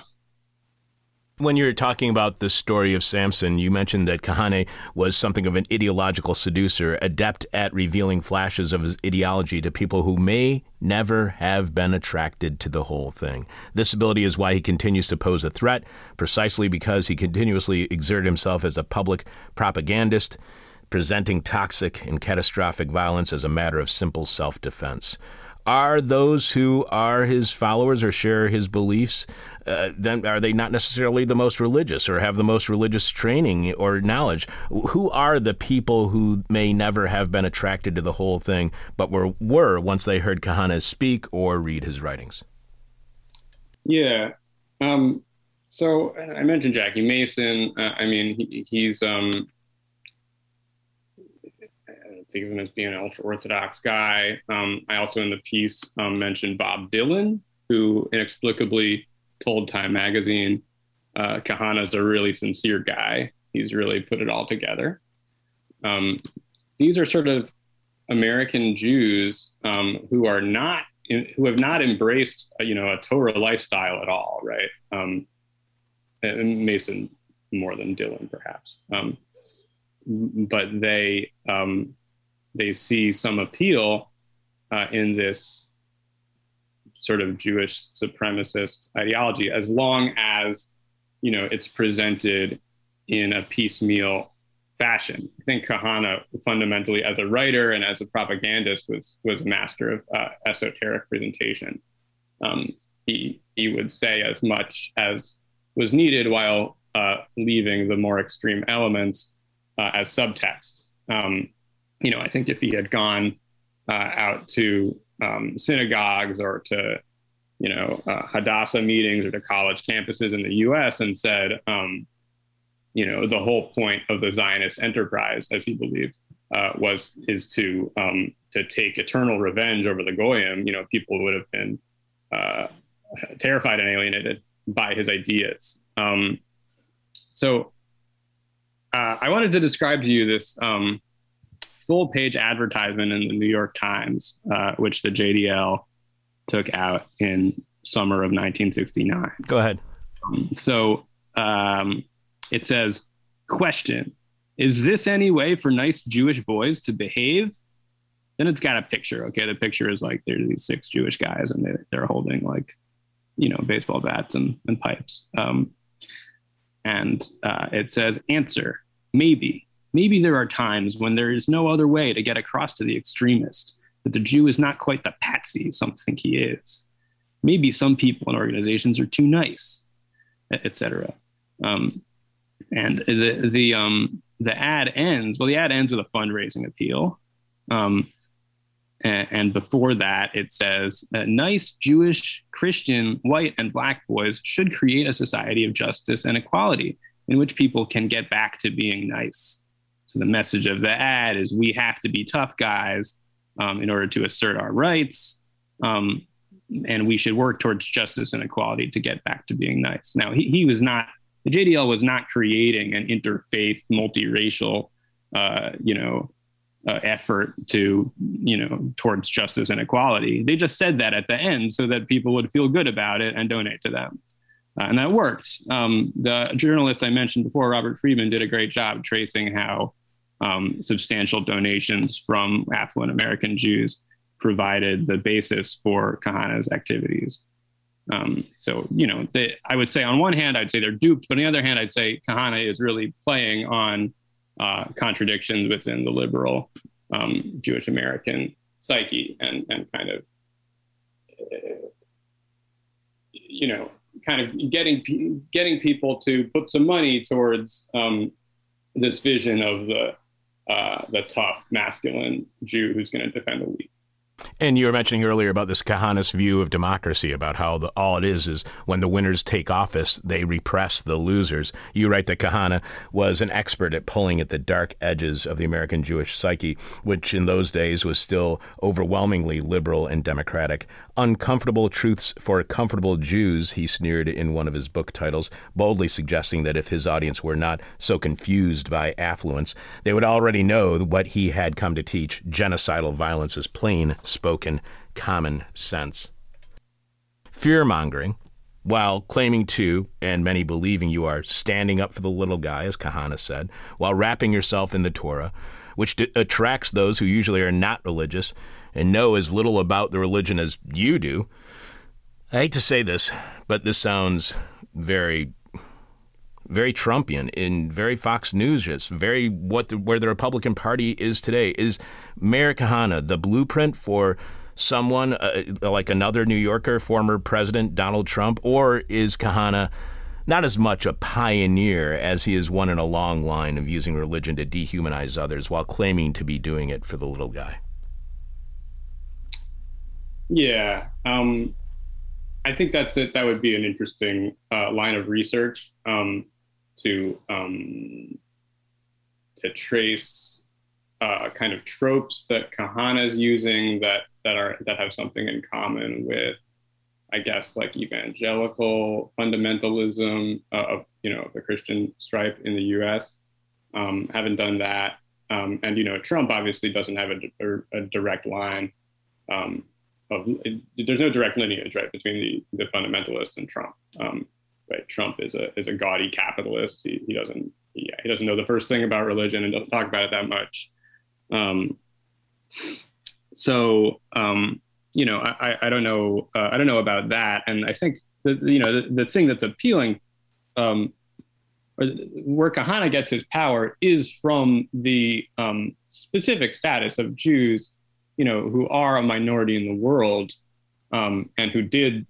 When you're talking about the story of Samson, you mentioned that Kahane was something of an ideological seducer, adept at revealing flashes of his ideology to people who may never have been attracted to the whole thing. This ability is why he continues to pose a threat, precisely because he continuously exerted himself as a public propagandist, presenting toxic and catastrophic violence as a matter of simple self defense are those who are his followers or share his beliefs uh, then are they not necessarily the most religious or have the most religious training or knowledge? Who are the people who may never have been attracted to the whole thing but were were once they heard kahane speak or read his writings? Yeah um, so i mentioned jackie mason. Uh, i mean he, he's um, think of him as being an ultra orthodox guy. Um, I also in the piece um, mentioned Bob Dylan, who inexplicably told Time Magazine uh, Kahane's a really sincere guy. He's really put it all together. Um, these are sort of American Jews um, who are not in, who have not embraced you know a Torah lifestyle at all, right? Um, and Mason more than Dylan, perhaps. Um, but they um, they see some appeal uh, in this sort of Jewish supremacist ideology, as long as you know it's presented in a piecemeal fashion. I think Kahana, fundamentally as a writer and as a propagandist, was was a master of uh, esoteric presentation. Um, he he would say as much as was needed while uh, leaving the more extreme elements uh, as subtext. Um, you know, I think if he had gone uh, out to um, synagogues or to, you know, uh, Hadassah meetings or to college campuses in the U.S. and said, um, you know, the whole point of the Zionist enterprise, as he believed, uh, was is to um, to take eternal revenge over the goyim. You know, people would have been uh, terrified and alienated by his ideas. Um, so, uh, I wanted to describe to you this um, full page advertisement in the New York Times, uh, which the JDL took out in summer of 1969. Go ahead. Um, so um, it says, question, is this any way for nice Jewish boys to behave? Then it's got a picture. Okay. The picture is like, there's these six Jewish guys and they, they're holding like, you know, baseball bats and, and pipes. Um, and uh, it says, answer, maybe. Maybe there are times when there is no other way to get across to the extremist that the Jew is not quite the patsy some think he is. Maybe some people and organizations are too nice, etc. Um, and the the um, the ad ends. Well, the ad ends with a fundraising appeal, um, and, and, before that, it says, "Nice Jewish, Christian, white, and black boys should create a society of justice and equality in which people can get back to being nice." So the message of the ad is we have to be tough guys um, in order to assert our rights. Um, and we should work towards justice and equality to get back to being nice. Now, he, he was not, the JDL was not creating an interfaith, multiracial, uh, you know, uh, effort to, you know, towards justice and equality. They just said that at the end so that people would feel good about it and donate to them. Uh, and that worked. Um, the journalist I mentioned before, Robert Friedman, did a great job tracing how um, substantial donations from affluent American Jews provided the basis for Kahana's activities. Um, so, you know, they, I would say on one hand, I'd say they're duped, but on the other hand, I'd say Kahana is really playing on uh, contradictions within the liberal um, Jewish American psyche and, and kind of, uh, you know, kind of getting getting people to put some money towards um, this vision of the uh, the tough masculine Jew who's going to defend the weak. And you were mentioning earlier about this Kahanist view of democracy, about how the, all it is is when the winners take office, they repress the losers. You write that Kahana was an expert at pulling at the dark edges of the American Jewish psyche, which in those days was still overwhelmingly liberal and democratic. Uncomfortable Truths for Comfortable Jews, he sneered in one of his book titles, boldly suggesting that if his audience were not so confused by affluence, they would already know what he had come to teach genocidal violence is plain spoken common sense. Fear mongering, while claiming to, and many believing you are standing up for the little guy, as Kahana said, while wrapping yourself in the Torah, which d- attracts those who usually are not religious and know as little about the religion as you do. I hate to say this, but this sounds very, very Trumpian and very Fox News. It's very what the, where the Republican Party is today. Is Meir Kahana the blueprint for someone uh, like another New Yorker, former President Donald Trump, or is Kahana? not as much a pioneer as he is one in a long line of using religion to dehumanize others while claiming to be doing it for the little guy. Yeah, um, I think that's it. That would be an interesting uh, line of research um, to um, to trace uh, kind of tropes that Kahana is using that that are that have something in common with, I guess, like evangelical fundamentalism uh, of you know the Christian stripe in the U.S. Um, haven't done that, um, and you know Trump obviously doesn't have a, a, a direct line um, of there's no direct lineage right between the, the fundamentalists and Trump. Um, right, Trump is a is a gaudy capitalist. He, he doesn't yeah, he doesn't know the first thing about religion and doesn't talk about it that much. Um, so um, you know, I, I don't know uh, I don't know about that, and I think you know the, the thing that's appealing. Um, where Kahana gets his power is from the um, specific status of Jews you know, who are a minority in the world um, and who did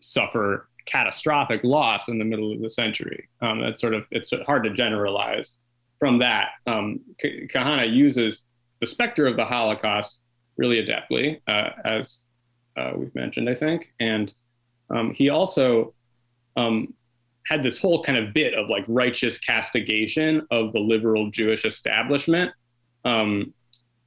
suffer catastrophic loss in the middle of the century. Um, that's sort of it's hard to generalize from that. Um, Kahana uses the specter of the Holocaust really adeptly, uh, as uh, we've mentioned, I think, and um, he also um, had this whole kind of bit of like righteous castigation of the liberal Jewish establishment. Um,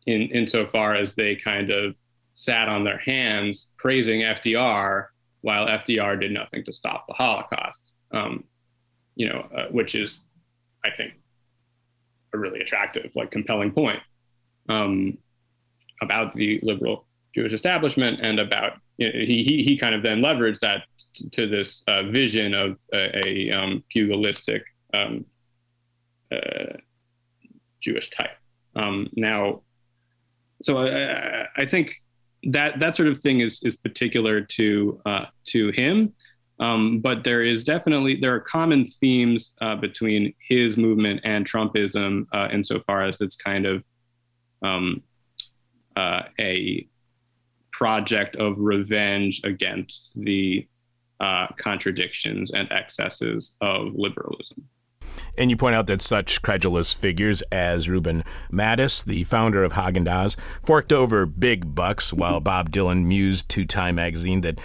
in insofar as they kind of sat on their hands praising FDR while FDR did nothing to stop the Holocaust. Um, you know, uh, which is, I think, a really attractive, like compelling point um, about the liberal Jewish establishment and about he, he he kind of then leveraged that t- to this uh, vision of a, a um, pugilistic um, uh, Jewish type. Um, now, so I, I, think that that sort of thing is is particular to uh, to him. Um, but there is definitely there are common themes uh, between his movement and Trumpism uh, insofar as it's kind of um, uh, a project of revenge against the uh, contradictions and excesses of liberalism. And you point out that such credulous figures as Reuben Mattus, the founder of Haagen Dazs, forked over big bucks while Bob Dylan mused to Time magazine that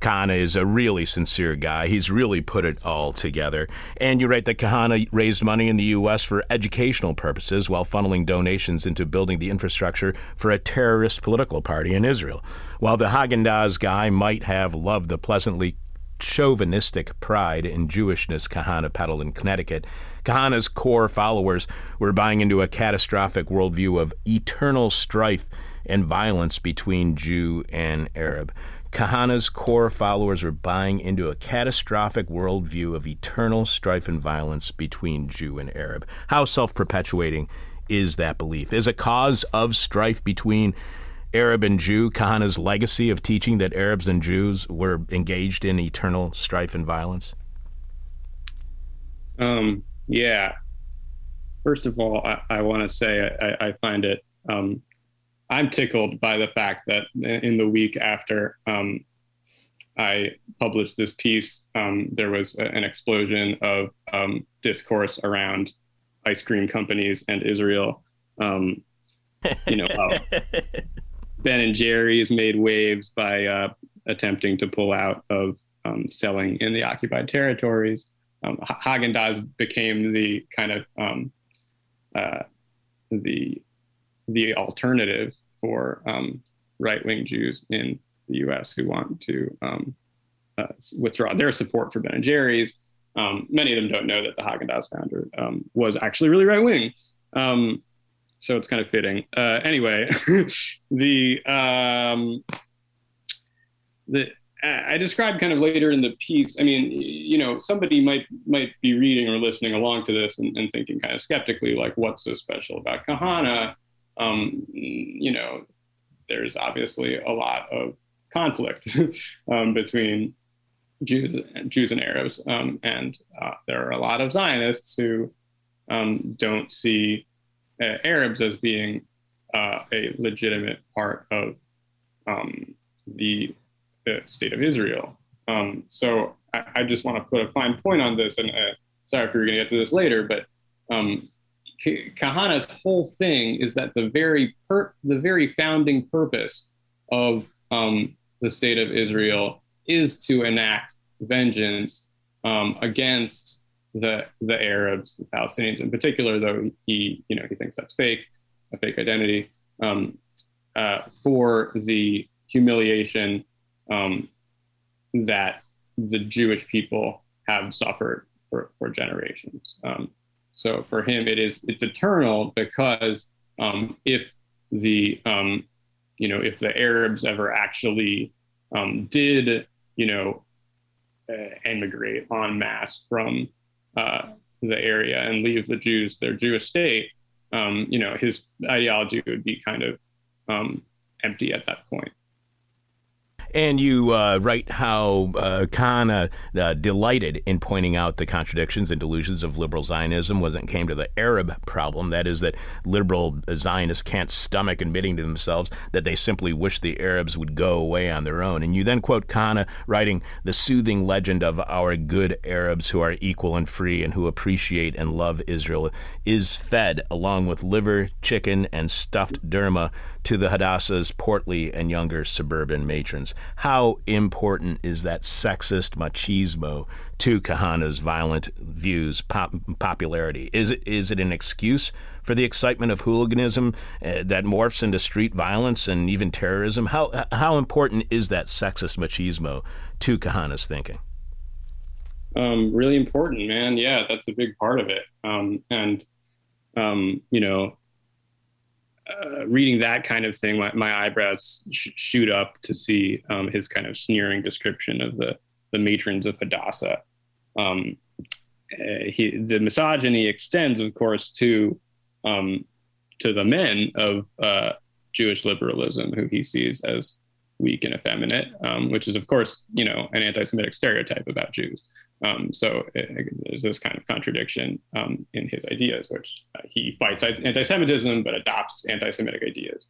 Kahana is a really sincere guy. He's really put it all together. And you write that Kahana raised money in the U.S. for educational purposes while funneling donations into building the infrastructure for a terrorist political party in Israel. While the Haagen Dazs guy might have loved the pleasantly chauvinistic pride in Jewishness Kahana peddled in Connecticut, Kahana's core followers were buying into a catastrophic worldview of eternal strife and violence between Jew and Arab. Kahana's core followers were buying into a catastrophic worldview of eternal strife and violence between Jew and Arab. How self perpetuating is that belief? Is a cause of strife between Arab and Jew Kahana's legacy of teaching that Arabs and Jews were engaged in eternal strife and violence? Um, yeah. First of all, I, I want to say I, I, find it. Um, I'm tickled by the fact that in the week after um, I published this piece, um, there was a, an explosion of um, discourse around ice cream companies and Israel. Um, you know, Ben and Jerry's made waves by uh, attempting to pull out of um, selling in the occupied territories. Um, Haagen Dazs became the kind of um, uh, the the alternative for um, right wing Jews in the U.S. who want to um, uh, withdraw their support for Ben and Jerry's. Um, many of them don't know that the Haagen Dazs founder was actually really right wing so it's kind of fitting. Uh, anyway, the um, the I described kind of later in the piece. I mean, you know, somebody might might be reading or listening along to this and, and thinking kind of skeptically, like, what's so special about Kahana? Um, you know, there's obviously a lot of conflict um, between Jews, Jews and Arabs, um, and uh, there are a lot of Zionists who um, don't see Arabs as being uh, a legitimate part of um, the, the, state of Israel. Um, so I, I, just want to put a fine point on this, and uh, sorry if we're going to get to this later, but um, Kahana's whole thing is that the very per- the very founding purpose of um, the state of Israel is to enact vengeance um, against the the Arabs, the Palestinians in particular, though he you know he thinks that's fake, a fake identity, um, uh, for the humiliation um, that the Jewish people have suffered for, for generations. Um, so for him, it is it's eternal because um, if the um, you know if the Arabs ever actually um, did you know uh, emigrate en masse from uh, the area and leave the Jews their Jewish state, um, you know, his ideology would be kind of um, empty at that point. And you uh, write how uh, Khan uh, delighted in pointing out the contradictions and delusions of liberal Zionism when it came to the Arab problem. That is, that liberal Zionists can't stomach admitting to themselves that they simply wish the Arabs would go away on their own. And you then quote Kahana writing, The soothing legend of our good Arabs who are equal and free and who appreciate and love Israel is fed along with liver, chicken, and stuffed derma to the Hadassah's portly and younger suburban matrons. How important is that sexist machismo to Kahana's violent views pop- popularity? Is it is it an excuse for the excitement of hooliganism uh, that morphs into street violence and even terrorism? How how important is that sexist machismo to Kahana's thinking? Um, really important, man. Yeah, that's a big part of it. Um, and um, you know, uh, reading that kind of thing, my, my eyebrows sh- shoot up to see um, his kind of sneering description of the the matrons of Hadassah. Um, uh, he, the misogyny extends, of course, to um, to the men of uh, Jewish liberalism, who he sees as weak and effeminate, um, which is, of course, you know, an anti-Semitic stereotype about Jews. Um, so it, it, there's this kind of contradiction um, in his ideas, which uh, he fights anti-Semitism but adopts anti-Semitic ideas.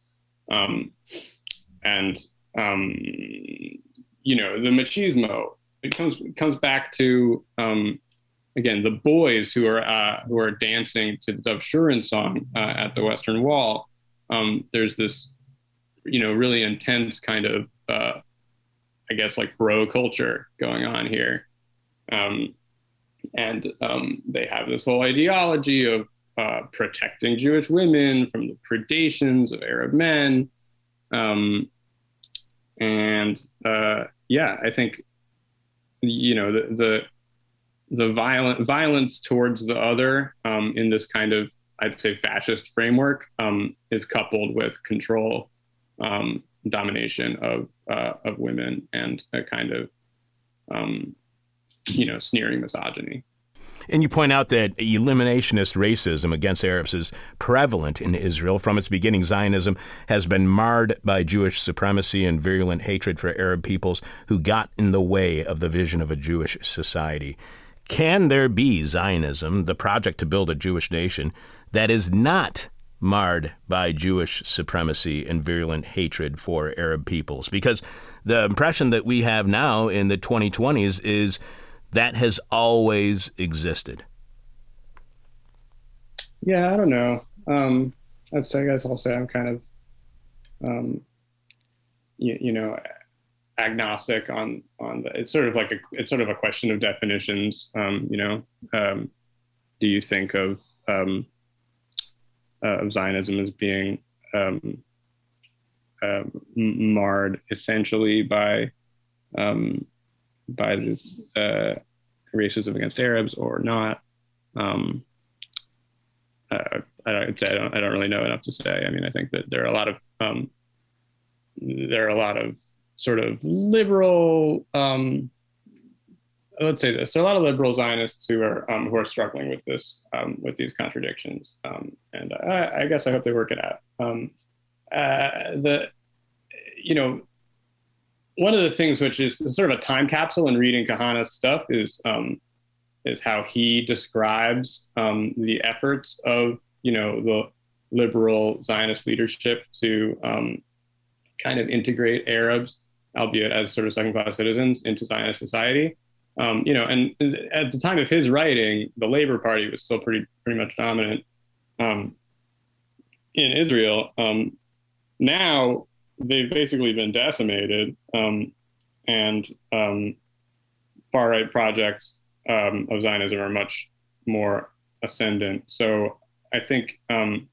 Um, and um, you know, the machismo it comes comes back to um, again the boys who are uh, who are dancing to the Dov Shurin song uh, at the Western Wall. Um, there's this you know really intense kind of uh, I guess like bro culture going on here um, and um, they have this whole ideology of uh, protecting Jewish women from the predations of Arab men. Um, and uh, yeah, I think you know the the, the violent violence towards the other um, in this kind of I'd say fascist framework um, is coupled with control, um, domination of uh, of women, and a kind of um, you know, sneering misogyny. And you point out that eliminationist racism against Arabs is prevalent in Israel. From its beginning, Zionism has been marred by Jewish supremacy and virulent hatred for Arab peoples who got in the way of the vision of a Jewish society. Can there be Zionism, the project to build a Jewish nation, that is not marred by Jewish supremacy and virulent hatred for Arab peoples? Because the impression that we have now in the 2020s is that has always existed. Yeah, I don't know. Um, I guess I'll say I'm kind of, um, you, you, know, agnostic on on the. It's sort of like a. It's sort of a question of definitions. Um, you know, um, do you think of um, uh, of Zionism as being um, uh, marred essentially by um, by this uh, racism against Arabs or not. Um, uh, I, don't, I don't, I don't really know enough to say. I mean, I think that there are a lot of um, there are a lot of sort of liberal. Um, let's say this: there are a lot of liberal Zionists who are um, who are struggling with this um, with these contradictions, um, and I, I, guess I hope they work it out. Uh, the you know one of the things which is, sort of a time capsule in reading Kahana's stuff is um, is how he describes um, the efforts of you know the liberal Zionist leadership to um, kind of integrate Arabs, albeit as sort of second class citizens, into Zionist society. Um, you know, and at the time of his writing, the Labor Party was still pretty pretty much dominant um, in Israel. Um, now they've basically been decimated, um, and um, far right projects um, of Zionism are much more ascendant. So I think um,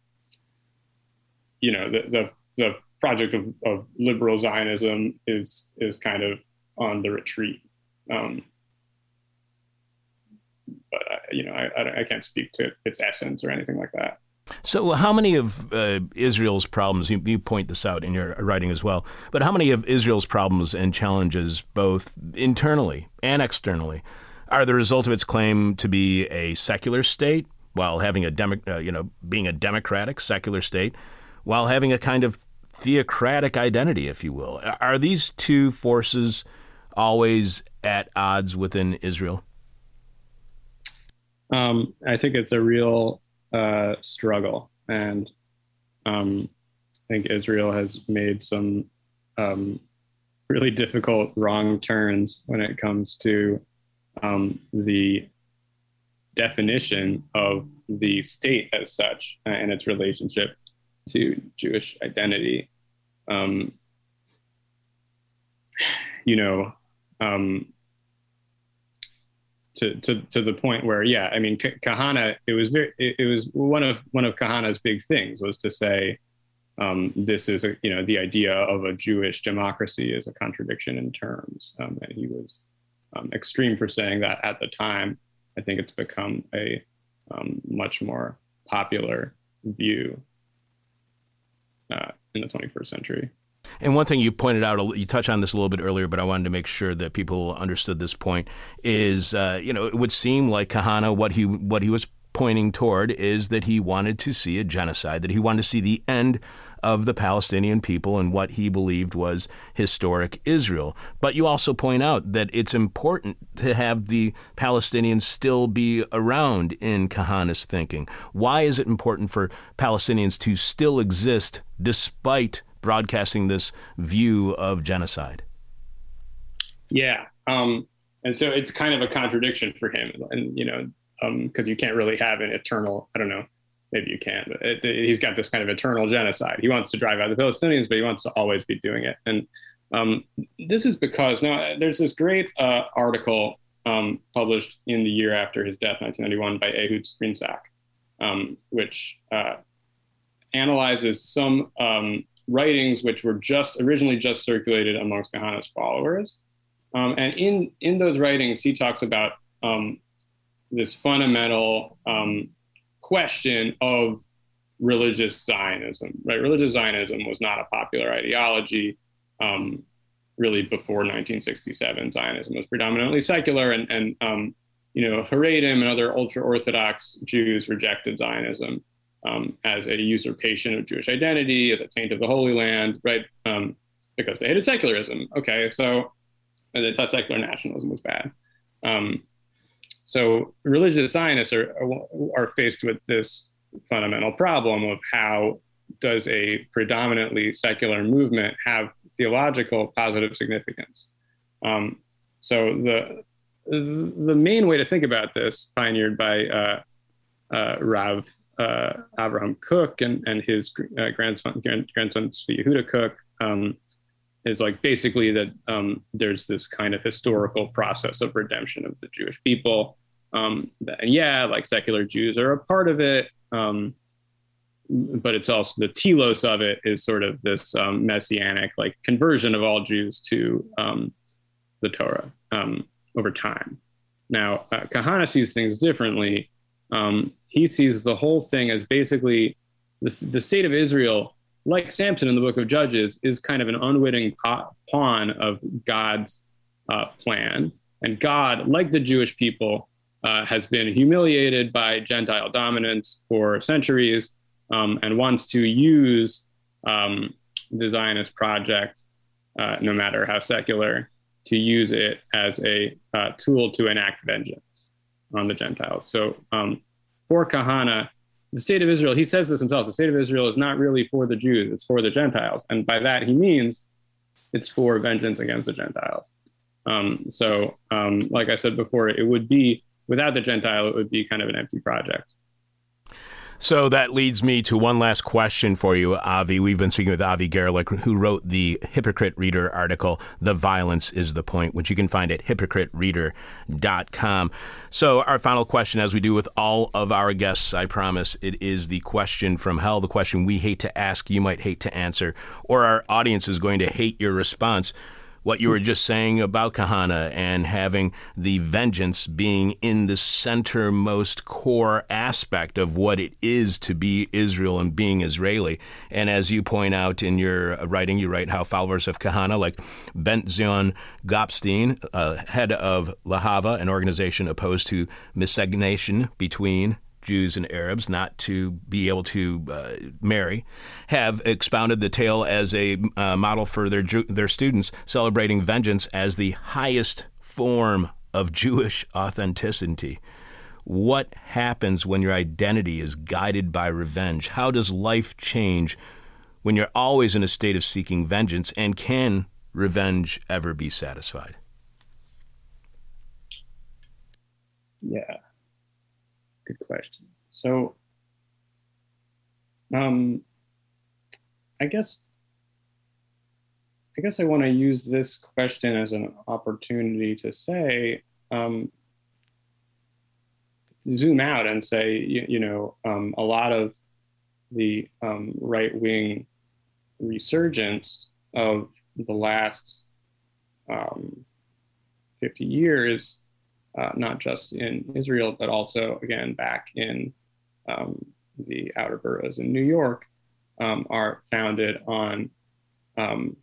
you know the, the the, project of, of liberal Zionism is is kind of on the retreat. Um, but I, you know, I, I can't speak to its essence or anything like that. So, how many of uh, Israel's problems, you, you, point this out in your writing as well, but how many of Israel's problems and challenges, both internally and externally, are the result of its claim to be a secular state while having a demo, uh, you know, being a democratic secular state, while having a kind of theocratic identity, if you will? Are these two forces always at odds within Israel? Um, I think it's a real uh, struggle. And um, I think Israel has made some um, really difficult wrong turns when it comes to um, the definition of the state as such and its relationship to Jewish identity. Um, you know, um, to, to, to the point where, yeah, I mean, Kahana, it was very, it, it was one of, one of Kahana's big things was to say, um, this is a, you know, the idea of a Jewish democracy is a contradiction in terms. Um, and he was um, extreme for saying that at the time. I think it's become a um, much more popular view uh, in the 21st century. And one thing you pointed out, you touched on this a little bit earlier, but I wanted to make sure that people understood this point. Is uh, you know it would seem like Kahana what he what he was pointing toward is that he wanted to see a genocide, that he wanted to see the end of the Palestinian people and what he believed was historic Israel. But you also point out that it's important to have the Palestinians still be around in Kahana's thinking. Why is it important for Palestinians to still exist despite broadcasting this view of genocide. Yeah. Um, and so it's kind of a contradiction for him. And, you know, because um, you can't really have an eternal, I don't know, maybe you can, but he's got this kind of eternal genocide. He wants to drive out the Palestinians, but he wants to always be doing it. And um, this is because now there's this great uh, article um, published in the year after his death, 1991, by Ehud Sprinzak, um, which uh, analyzes some um, writings which were just originally just circulated amongst Kahana's followers. Um, and in, in those writings, he talks about um, this fundamental um, question of religious Zionism, right? Religious Zionism was not a popular ideology um, really before 1967. Zionism was predominantly secular and, and um, you know, Haredim and other ultra Orthodox Jews rejected Zionism um, as a usurpation of Jewish identity, as a taint of the Holy Land, right? Um, because they hated secularism. Okay, so they thought secular nationalism was bad. Um, so religious Zionists are, are faced with this fundamental problem of how does a predominantly secular movement have theological positive significance? Um, so the the main way to think about this, pioneered by uh, uh, Rav uh, Abraham Kook and, and his uh, grandson, grand, grandson Yehuda Kook, um, is like basically that um, there's this kind of historical process of redemption of the Jewish people. Um, and yeah, like secular Jews are a part of it. Um, but it's also the telos of it is sort of this um, messianic like conversion of all Jews to um, the Torah over time. Now, uh, Kahana sees things differently. Um, he sees the whole thing as basically the state of Israel, like Samson in the book of Judges, is kind of an unwitting pawn of God's uh, plan. And God, like the Jewish people, uh, has been humiliated by Gentile dominance for centuries um, and wants to use um, the Zionist project, uh, no matter how secular, to use it as a uh, tool to enact vengeance on the Gentiles. So um, for Kahana, the state of Israel, he says this himself, the state of Israel is not really for the Jews, it's for the Gentiles. And by that, he means it's for vengeance against the Gentiles. Um, so, um, like I said before, it would be, without the Gentile, it would be kind of an empty project. So that leads me to one last question for you, Avi. We've been speaking with Avi Garelick, who wrote the Hypocrite Reader article, The Violence is the Point, which you can find at hypocritereader.com. So, our final question, as we do with all of our guests, I promise, it is the question from hell, the question we hate to ask, you might hate to answer, or our audience is going to hate your response what you were just saying about Kahana and having the vengeance being in the centermost core aspect of what it is to be Israel and being Israeli. And as you point out in your writing, you write how followers of Kahana, like Ben-Zion Gopstein, uh, head of Lahava, an organization opposed to miscegenation between Jews and Arabs not to be able to uh, marry, have expounded the tale as a uh, model for their their students, celebrating vengeance as the highest form of Jewish authenticity. What happens when your identity is guided by revenge? How does life change when you're always in a state of seeking vengeance? And can revenge ever be satisfied? Yeah good question. So, um, I guess, I guess I want to use this question as an opportunity to say, um, zoom out and say, you, you know, um, a lot of the um, right wing resurgence of the last um, 50 years uh, not just in Israel, but also, again, back in um, the outer boroughs in New York, um, are founded on um,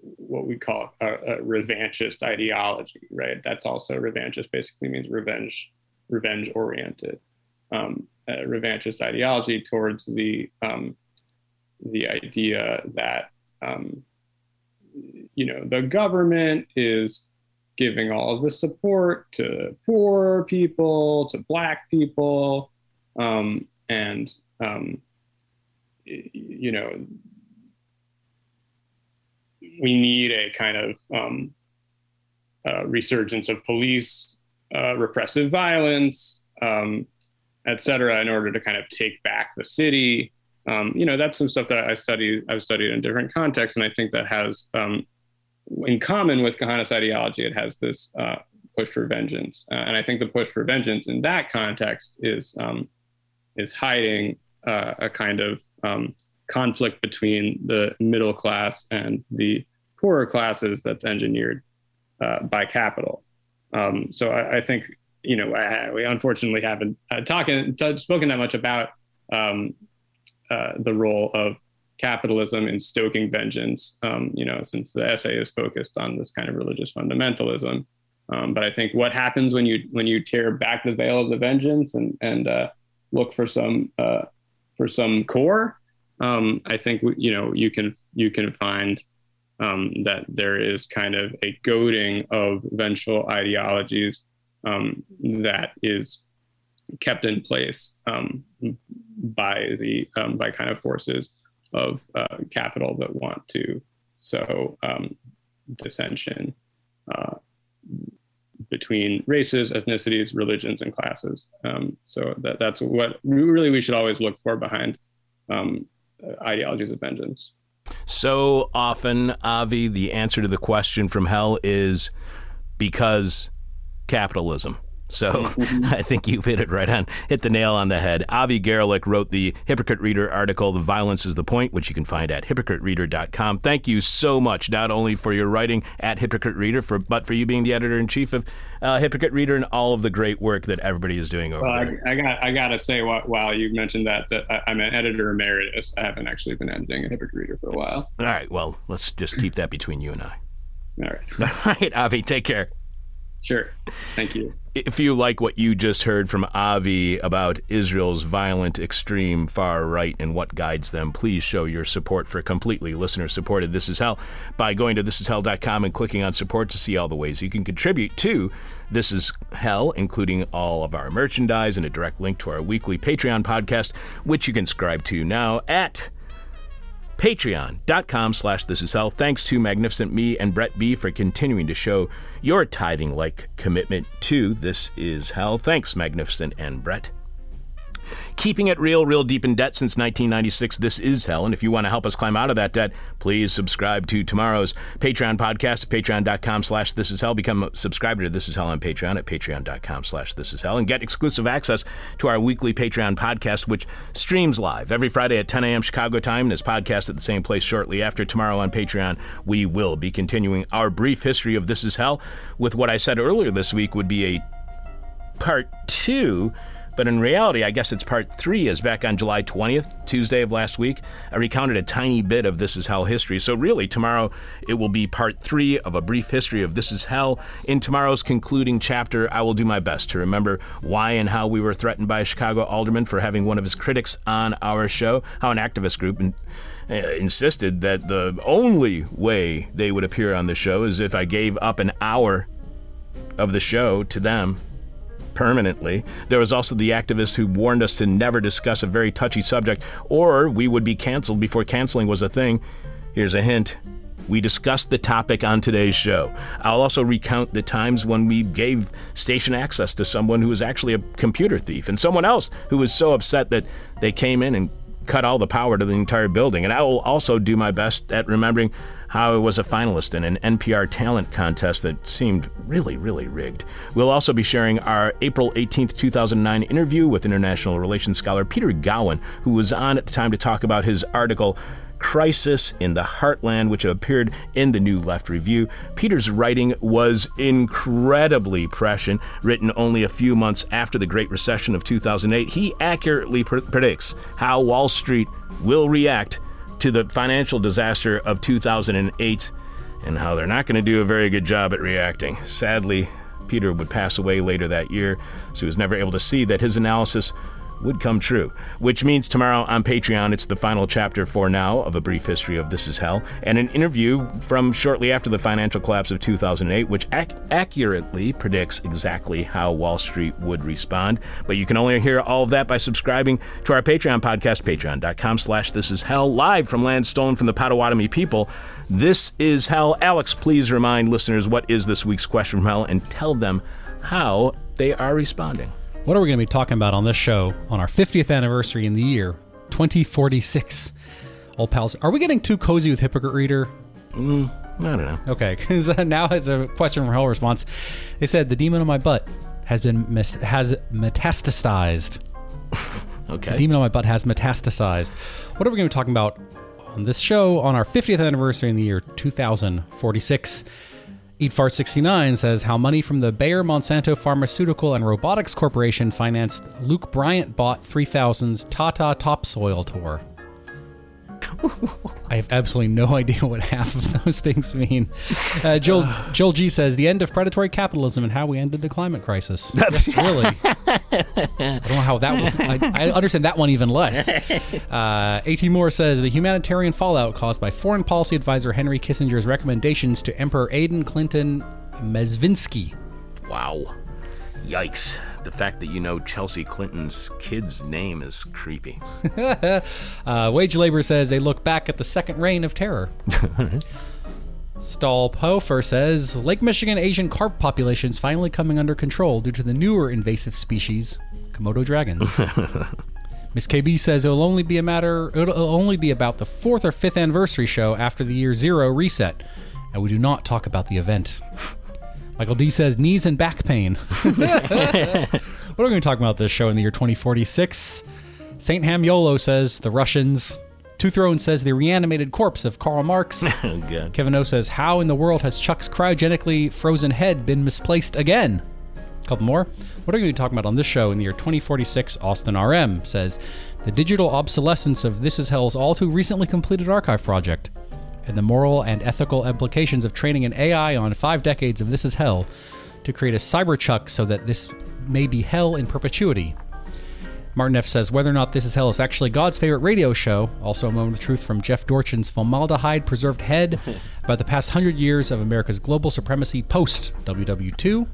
what we call a, a, revanchist ideology, right? That's also revanchist basically means revenge, revenge oriented. Um, revanchist ideology towards the um, the idea that um, you know the government is giving all of the support to poor people, to black people, um, and um, you know, we need a kind of um, resurgence of police uh, repressive violence, um, et cetera, in order to kind of take back the city. Um, you know, that's some stuff that I study. I've studied in different contexts, and I think that has um, in common with Kahana's ideology, it has this uh, push for vengeance, uh, and I think the push for vengeance in that context is um, is hiding uh, a kind of um, conflict between the middle class and the poorer classes that's engineered uh, by capital. Um, so I, I, think you know I, we unfortunately haven't uh, talking t- spoken that much about um, uh, the role of capitalism and stoking vengeance, um, you know, since the essay is focused on this kind of religious fundamentalism. Um, but I think what happens when you when you tear back the veil of the vengeance and and uh, look for some uh, for some core, um, I think you know you can you can find um, that there is kind of a goading of vengeful ideologies um, that is kept in place um, by the by kind of forces of uh, capital that want to sow um, dissension uh, between races, ethnicities, religions, and classes. Um, so that, that's what really we should always look for behind um, ideologies of vengeance. So often, Avi, the answer to the question from hell is because capitalism. So. I think you've hit it right on, hit the nail on the head. Avi Garelick wrote the Hypocrite Reader article, The Violence is the Point, which you can find at hypocritereader.com. Thank you so much, not only for your writing at Hypocrite Reader, for, but for you being the editor in chief of uh, Hypocrite Reader and all of the great work that everybody is doing over well, there. I, I, got I got to say, while you mentioned that, that I, am an editor emeritus. I haven't actually been editing a Hypocrite Reader for a while. All right. Well, let's just keep that between you and I. All right. All right, Avi, take care. Sure. Thank you. If you like what you just heard from Avi about Israel's violent, extreme far right and what guides them, please show your support for completely listener supported This Is Hell by going to thisishell.com and clicking on support to see all the ways you can contribute to This Is Hell, including all of our merchandise and a direct link to our weekly Patreon podcast, which you can subscribe to now at patreon.com slash this is hell. Thanks to magnificent me and brett b for continuing to show your tithing like commitment to this is hell. Thanks magnificent and brett Keeping it real, real deep in debt since 1996. This is hell. And if you want to help us climb out of that debt, please subscribe to tomorrow's Patreon podcast at patreon.com slash this is hell. Become a subscriber to This is Hell on Patreon at patreon.com slash this is hell and get exclusive access to our weekly Patreon podcast, which streams live every Friday at 10 a.m. Chicago time and is podcast at the same place shortly after tomorrow on Patreon. We will be continuing our brief history of This is Hell with what I said earlier this week would be a part two but in reality, I guess it's part three, is back on July 20th, Tuesday of last week. I recounted a tiny bit of This Is Hell history. So, really, tomorrow it will be part three of a brief history of This Is Hell. In tomorrow's concluding chapter, I will do my best to remember why and how we were threatened by a Chicago alderman for having one of his critics on our show, how an activist group. And, uh, insisted that the only way they would appear on the show is if I gave up an hour of the show to them permanently. There was also the activist who warned us to never discuss a very touchy subject, or we would be canceled before canceling was a thing. Here's a hint. We discussed the topic on today's show. I'll also recount the times when we gave station access to someone who was actually a computer thief and someone else who was so upset that they came in and cut all the power to the entire building. And I will also do my best at remembering how I was a finalist in an NPR talent contest that seemed really, really rigged. We'll also be sharing our April 18th, 2009 interview with international relations scholar Peter Gowan, who was on at the time to talk about his article. Crisis in the Heartland, which appeared in the New Left Review. Peter's writing was incredibly prescient, written only a few months after the Great Recession of 2008. He accurately pr- predicts how Wall Street will react to the financial disaster of 2008 and how they're not going to do a very good job at reacting. Sadly, Peter would pass away later that year, so he was never able to see that his analysis would come true. Which means tomorrow on Patreon, it's the final chapter for now of A Brief History of This Is Hell, and an interview from shortly after the financial collapse of 2008, which ac- accurately predicts exactly how Wall Street would respond. But you can only hear all of that by subscribing to our Patreon podcast, patreon.com slash This Is Hell, live from land stolen from the Potawatomi people. This is Hell. Alex, please remind listeners what is this week's question from Hell and tell them how they are responding. What are we going to be talking about on this show on our 50th anniversary in the year 2046? Old pals, are we getting too cozy with Hypocrite Reader? Mm, I don't know. Okay, because uh, now it's a question from Hell response. They said the demon on my butt has been mis- has metastasized. okay. The demon on my butt has metastasized. What are we going to be talking about on this show on our 50th anniversary in the year 2046? EatFart69 says how money from the Bayer Monsanto Pharmaceutical and Robotics Corporation financed Luke Bryant bought 3000's Tata Topsoil tour. I have absolutely no idea what half of those things mean. Uh, Joel, Joel G says the end of predatory capitalism and how we ended the climate crisis. yes, really. I don't know how that one. I, I understand that one even less. Uh, At Moore says the humanitarian fallout caused by foreign policy advisor Henry Kissinger's recommendations to Emperor Aidan Clinton Mezvinsky. Wow. Yikes. The fact that you know Chelsea Clinton's kid's name is creepy. Uh, Wage Labor says they look back at the second reign of terror. Stahl Pofer says Lake Michigan Asian carp populations finally coming under control due to the newer invasive species, Komodo dragons. Miss KB says it'll only be a matter it'll only be about the fourth or fifth anniversary show after the year zero reset, and we do not talk about the event. Michael D says knees and back pain. what are we going to talk about this show in the year 2046? Saint Ham Yolo says the Russians. Two Throne says the reanimated corpse of Karl Marx. Oh. Kevin O says, How in the world has Chuck's cryogenically frozen head been misplaced again? A couple more. What are we going to be talking about on this show in the year 2046? Austin RM says, The digital obsolescence of This Is Hell's all too recently completed archive project, and the moral and ethical implications of training an AI on five decades of This Is Hell to create a cyber Chuck so that this may be hell in perpetuity. Martin F says whether or not This Is Hell is actually God's favorite radio show. Also, a moment of truth from Jeff Dorchin's formaldehyde preserved head about the past hundred years of America's global supremacy post WW2.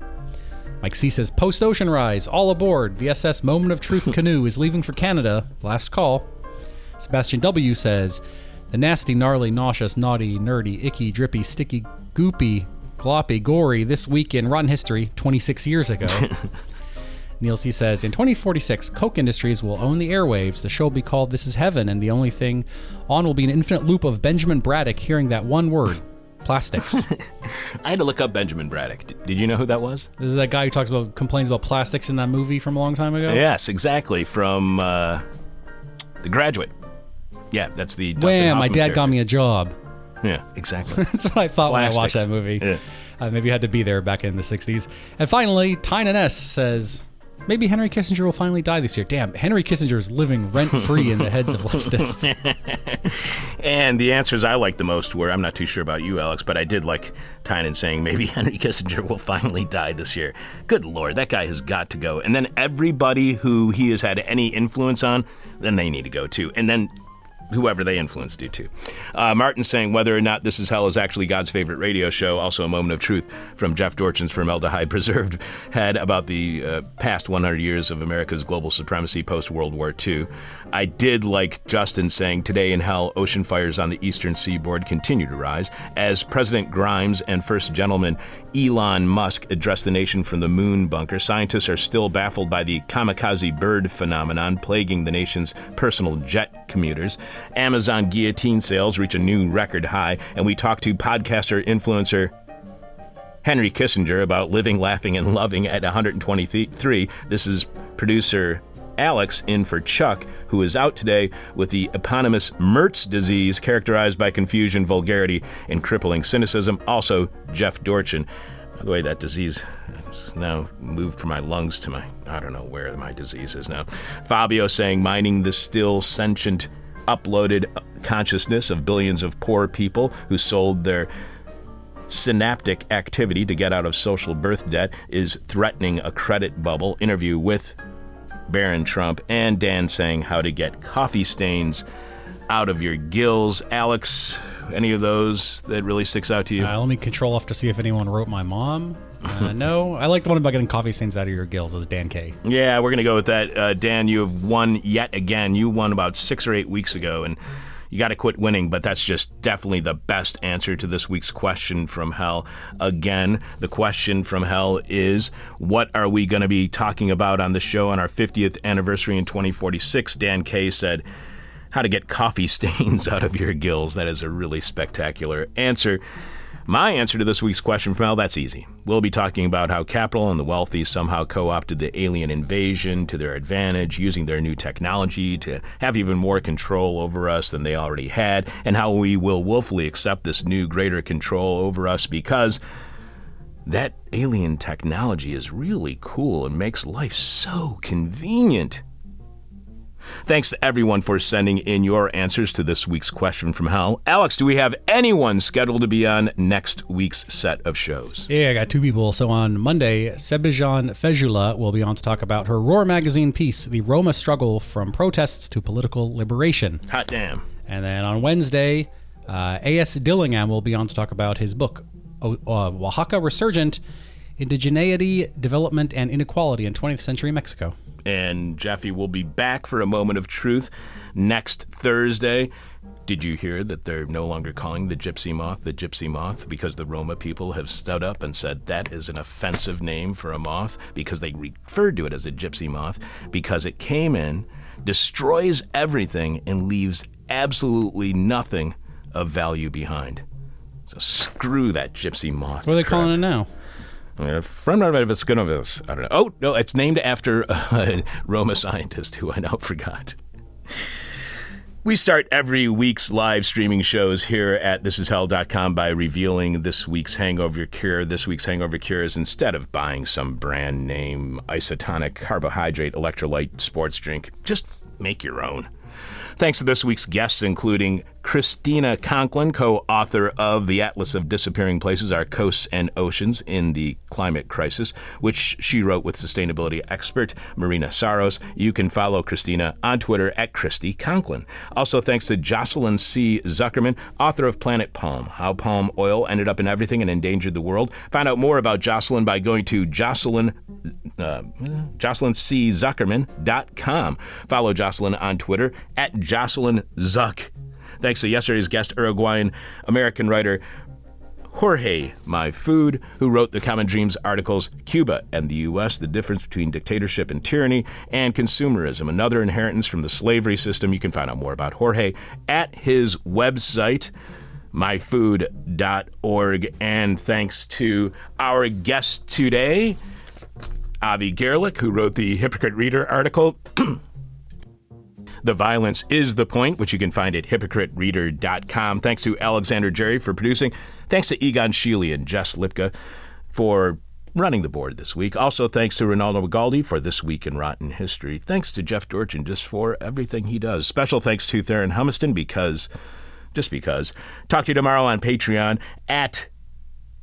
Mike C says post Ocean Rise, all aboard. The SS Moment of Truth canoe is leaving for Canada. Last call. Sebastian W says the nasty, gnarly, nauseous, naughty, nerdy, icky, drippy, sticky, goopy, gloppy, gory. This week in Rotten History, 26 years ago. Neil C says In 2046, Koch Industries will own the airwaves. The show will be called This Is Heaven, and the only thing on will be an infinite loop of Benjamin Braddock hearing that one word plastics. I had to look up Benjamin Braddock. D- Did you know who that was? this is that guy who talks about complains about plastics in that movie from a long time ago. Yes, exactly. From uh, The Graduate. Yeah, that's the. Dustin Wham! My Hoffman dad got me a job. Yeah, exactly. That's what I thought when I watched Plastics. that movie. Yeah. Uh, maybe you had to be there back in the 60s. And finally, Tynan S says, maybe Henry Kissinger will finally die this year. Damn, Henry Kissinger is living rent free in the heads of leftists. And the answers I liked the most were I'm not too sure about you, Alex, but I did like Tynan saying maybe Henry Kissinger will finally die this year. Good lord, that guy has got to go. And then everybody who he has had any influence on, then they need to go too. And then whoever they influence do too. Uh, Martin saying whether or not This Is Hell is actually God's favorite radio show. Also, a moment of truth from Jeff Dorchin's Formaldehyde Preserved had about the uh, past 100 years of America's global supremacy post World War II. I did like Justin saying today in hell, ocean fires on the eastern seaboard continue to rise as President Grimes and First Gentleman Elon Musk address the nation from the moon bunker. Scientists are still baffled by the kamikaze bird phenomenon plaguing the nation's personal jet commuters. Amazon guillotine sales reach a new record high, and we talk to podcaster influencer Henry Kissinger about living, laughing, and loving at 123. This is producer Alex in for Chuck, who is out today with the eponymous Mertz disease, characterized by confusion, vulgarity, and crippling cynicism. Also, Jeff Dorchin. By the way, that disease has now moved from my lungs to my, I don't know where my disease is now. Fabio saying, mining the still sentient, uploaded consciousness of billions of poor people who sold their synaptic activity to get out of social birth debt is threatening a credit bubble. Interview with Barron Trump and Dan saying how to get coffee stains out of your gills. Alex, any of those that really sticks out to you? Uh, let me control off to see if anyone wrote my mom. Uh, no, I like the one about getting coffee stains out of your gills. As Dan K. Yeah, we're gonna go with that. Uh, Dan, you have won yet again. You won about six or eight weeks ago, and you got to quit winning. But that's just definitely the best answer to this week's question from hell. Again, the question from hell is, what are we gonna be talking about on the show on our 50th anniversary in 2046? Dan K said. How to get coffee stains out of your gills. That is a really spectacular answer. My answer to this week's question from hell, that's easy. We'll be talking about how capital and the wealthy somehow co opted the alien invasion to their advantage, using their new technology to have even more control over us than they already had, and how we will willfully accept this new greater control over us because that alien technology is really cool and makes life so convenient. Thanks to everyone for sending in your answers to this week's question from Hal. Alex, do we have anyone scheduled to be on next week's set of shows? Yeah, I got two people. So on Monday, Sebijan Fejzula will be on to talk about her Roar magazine piece, The Roma Struggle from Protests to Political Liberation. Hot damn. And then on Wednesday, uh, A.S. Dillingham will be on to talk about his book, uh, Oaxaca Resurgent Indigeneity, Development, and Inequality in 20th Century Mexico. And Jeffy will be back for a moment of truth next Thursday. Did you hear that they're no longer calling the gypsy moth the gypsy moth because the Roma people have stood up and said that is an offensive name for a moth because they referred to it as a gypsy moth because it came in, destroys everything, and leaves absolutely nothing of value behind. So screw that gypsy moth. What are they crap. calling it now? Uh, from I don't know. Oh no, it's named after a uh, Roma scientist who I now forgot. We start every week's live streaming shows here at thisishell.com by revealing this week's hangover cure. This week's hangover cure is instead of buying some brand name isotonic carbohydrate electrolyte sports drink, just make your own. Thanks to this week's guests, including Christina Conklin, co author of The Atlas of Disappearing Places Our Coasts and Oceans in the Climate Crisis, which she wrote with sustainability expert Marina Psaros. You can follow Christina on Twitter at Christy Conklin. Also, thanks to Jocelyn C. Zuckerman, author of Planet Palm How Palm Oil Ended Up in Everything and Endangered the World. Find out more about Jocelyn by going to Jocelyn, uh, JocelynCZuckerman.com. Follow Jocelyn on Twitter at Jocelyn Zuck. Thanks to yesterday's guest, Uruguayan American writer Jorge Majfud, who wrote the Common Dreams articles Cuba and the U.S., the difference between dictatorship and tyranny, and consumerism, another inheritance from the slavery system. You can find out more about Jorge at his website, majfud.org. And thanks to our guest today, Avi Garelick, who wrote the Hypocrite Reader article. The Violence is the Point, which you can find at hypocritereader.com. Thanks to Alexander Jerry for producing. Thanks to Egon Sheely and Jess Lipka for running the board this week. Also, thanks to Ronaldo Galdi for This Week in Rotten History. Thanks to Jeff Dorchin just for everything he does. Special thanks to Theron Humiston because, just because. Talk to you tomorrow on Patreon at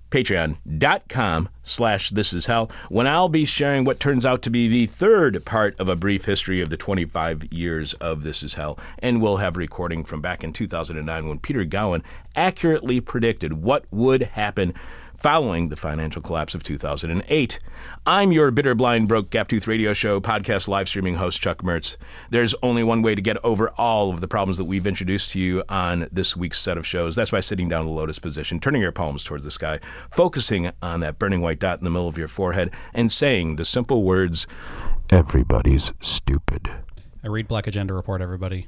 patreon.com slash this is hell when i'll be sharing what turns out to be the third part of a brief history of the 25 years of this is hell. And we'll have recording from back in 2009 when peter gowan accurately predicted what would happen following the financial collapse of 2008. I'm your bitter, blind, broke, gap-tooth radio show podcast live streaming host, Chuck Mertz. There's only one way to get over all of the problems that we've introduced to you on this week's set of shows. That's by sitting down in the lotus position, turning your palms towards the sky, focusing on that burning white dot in the middle of your forehead, and saying the simple words, Everybody's stupid. I read Black Agenda Report, everybody.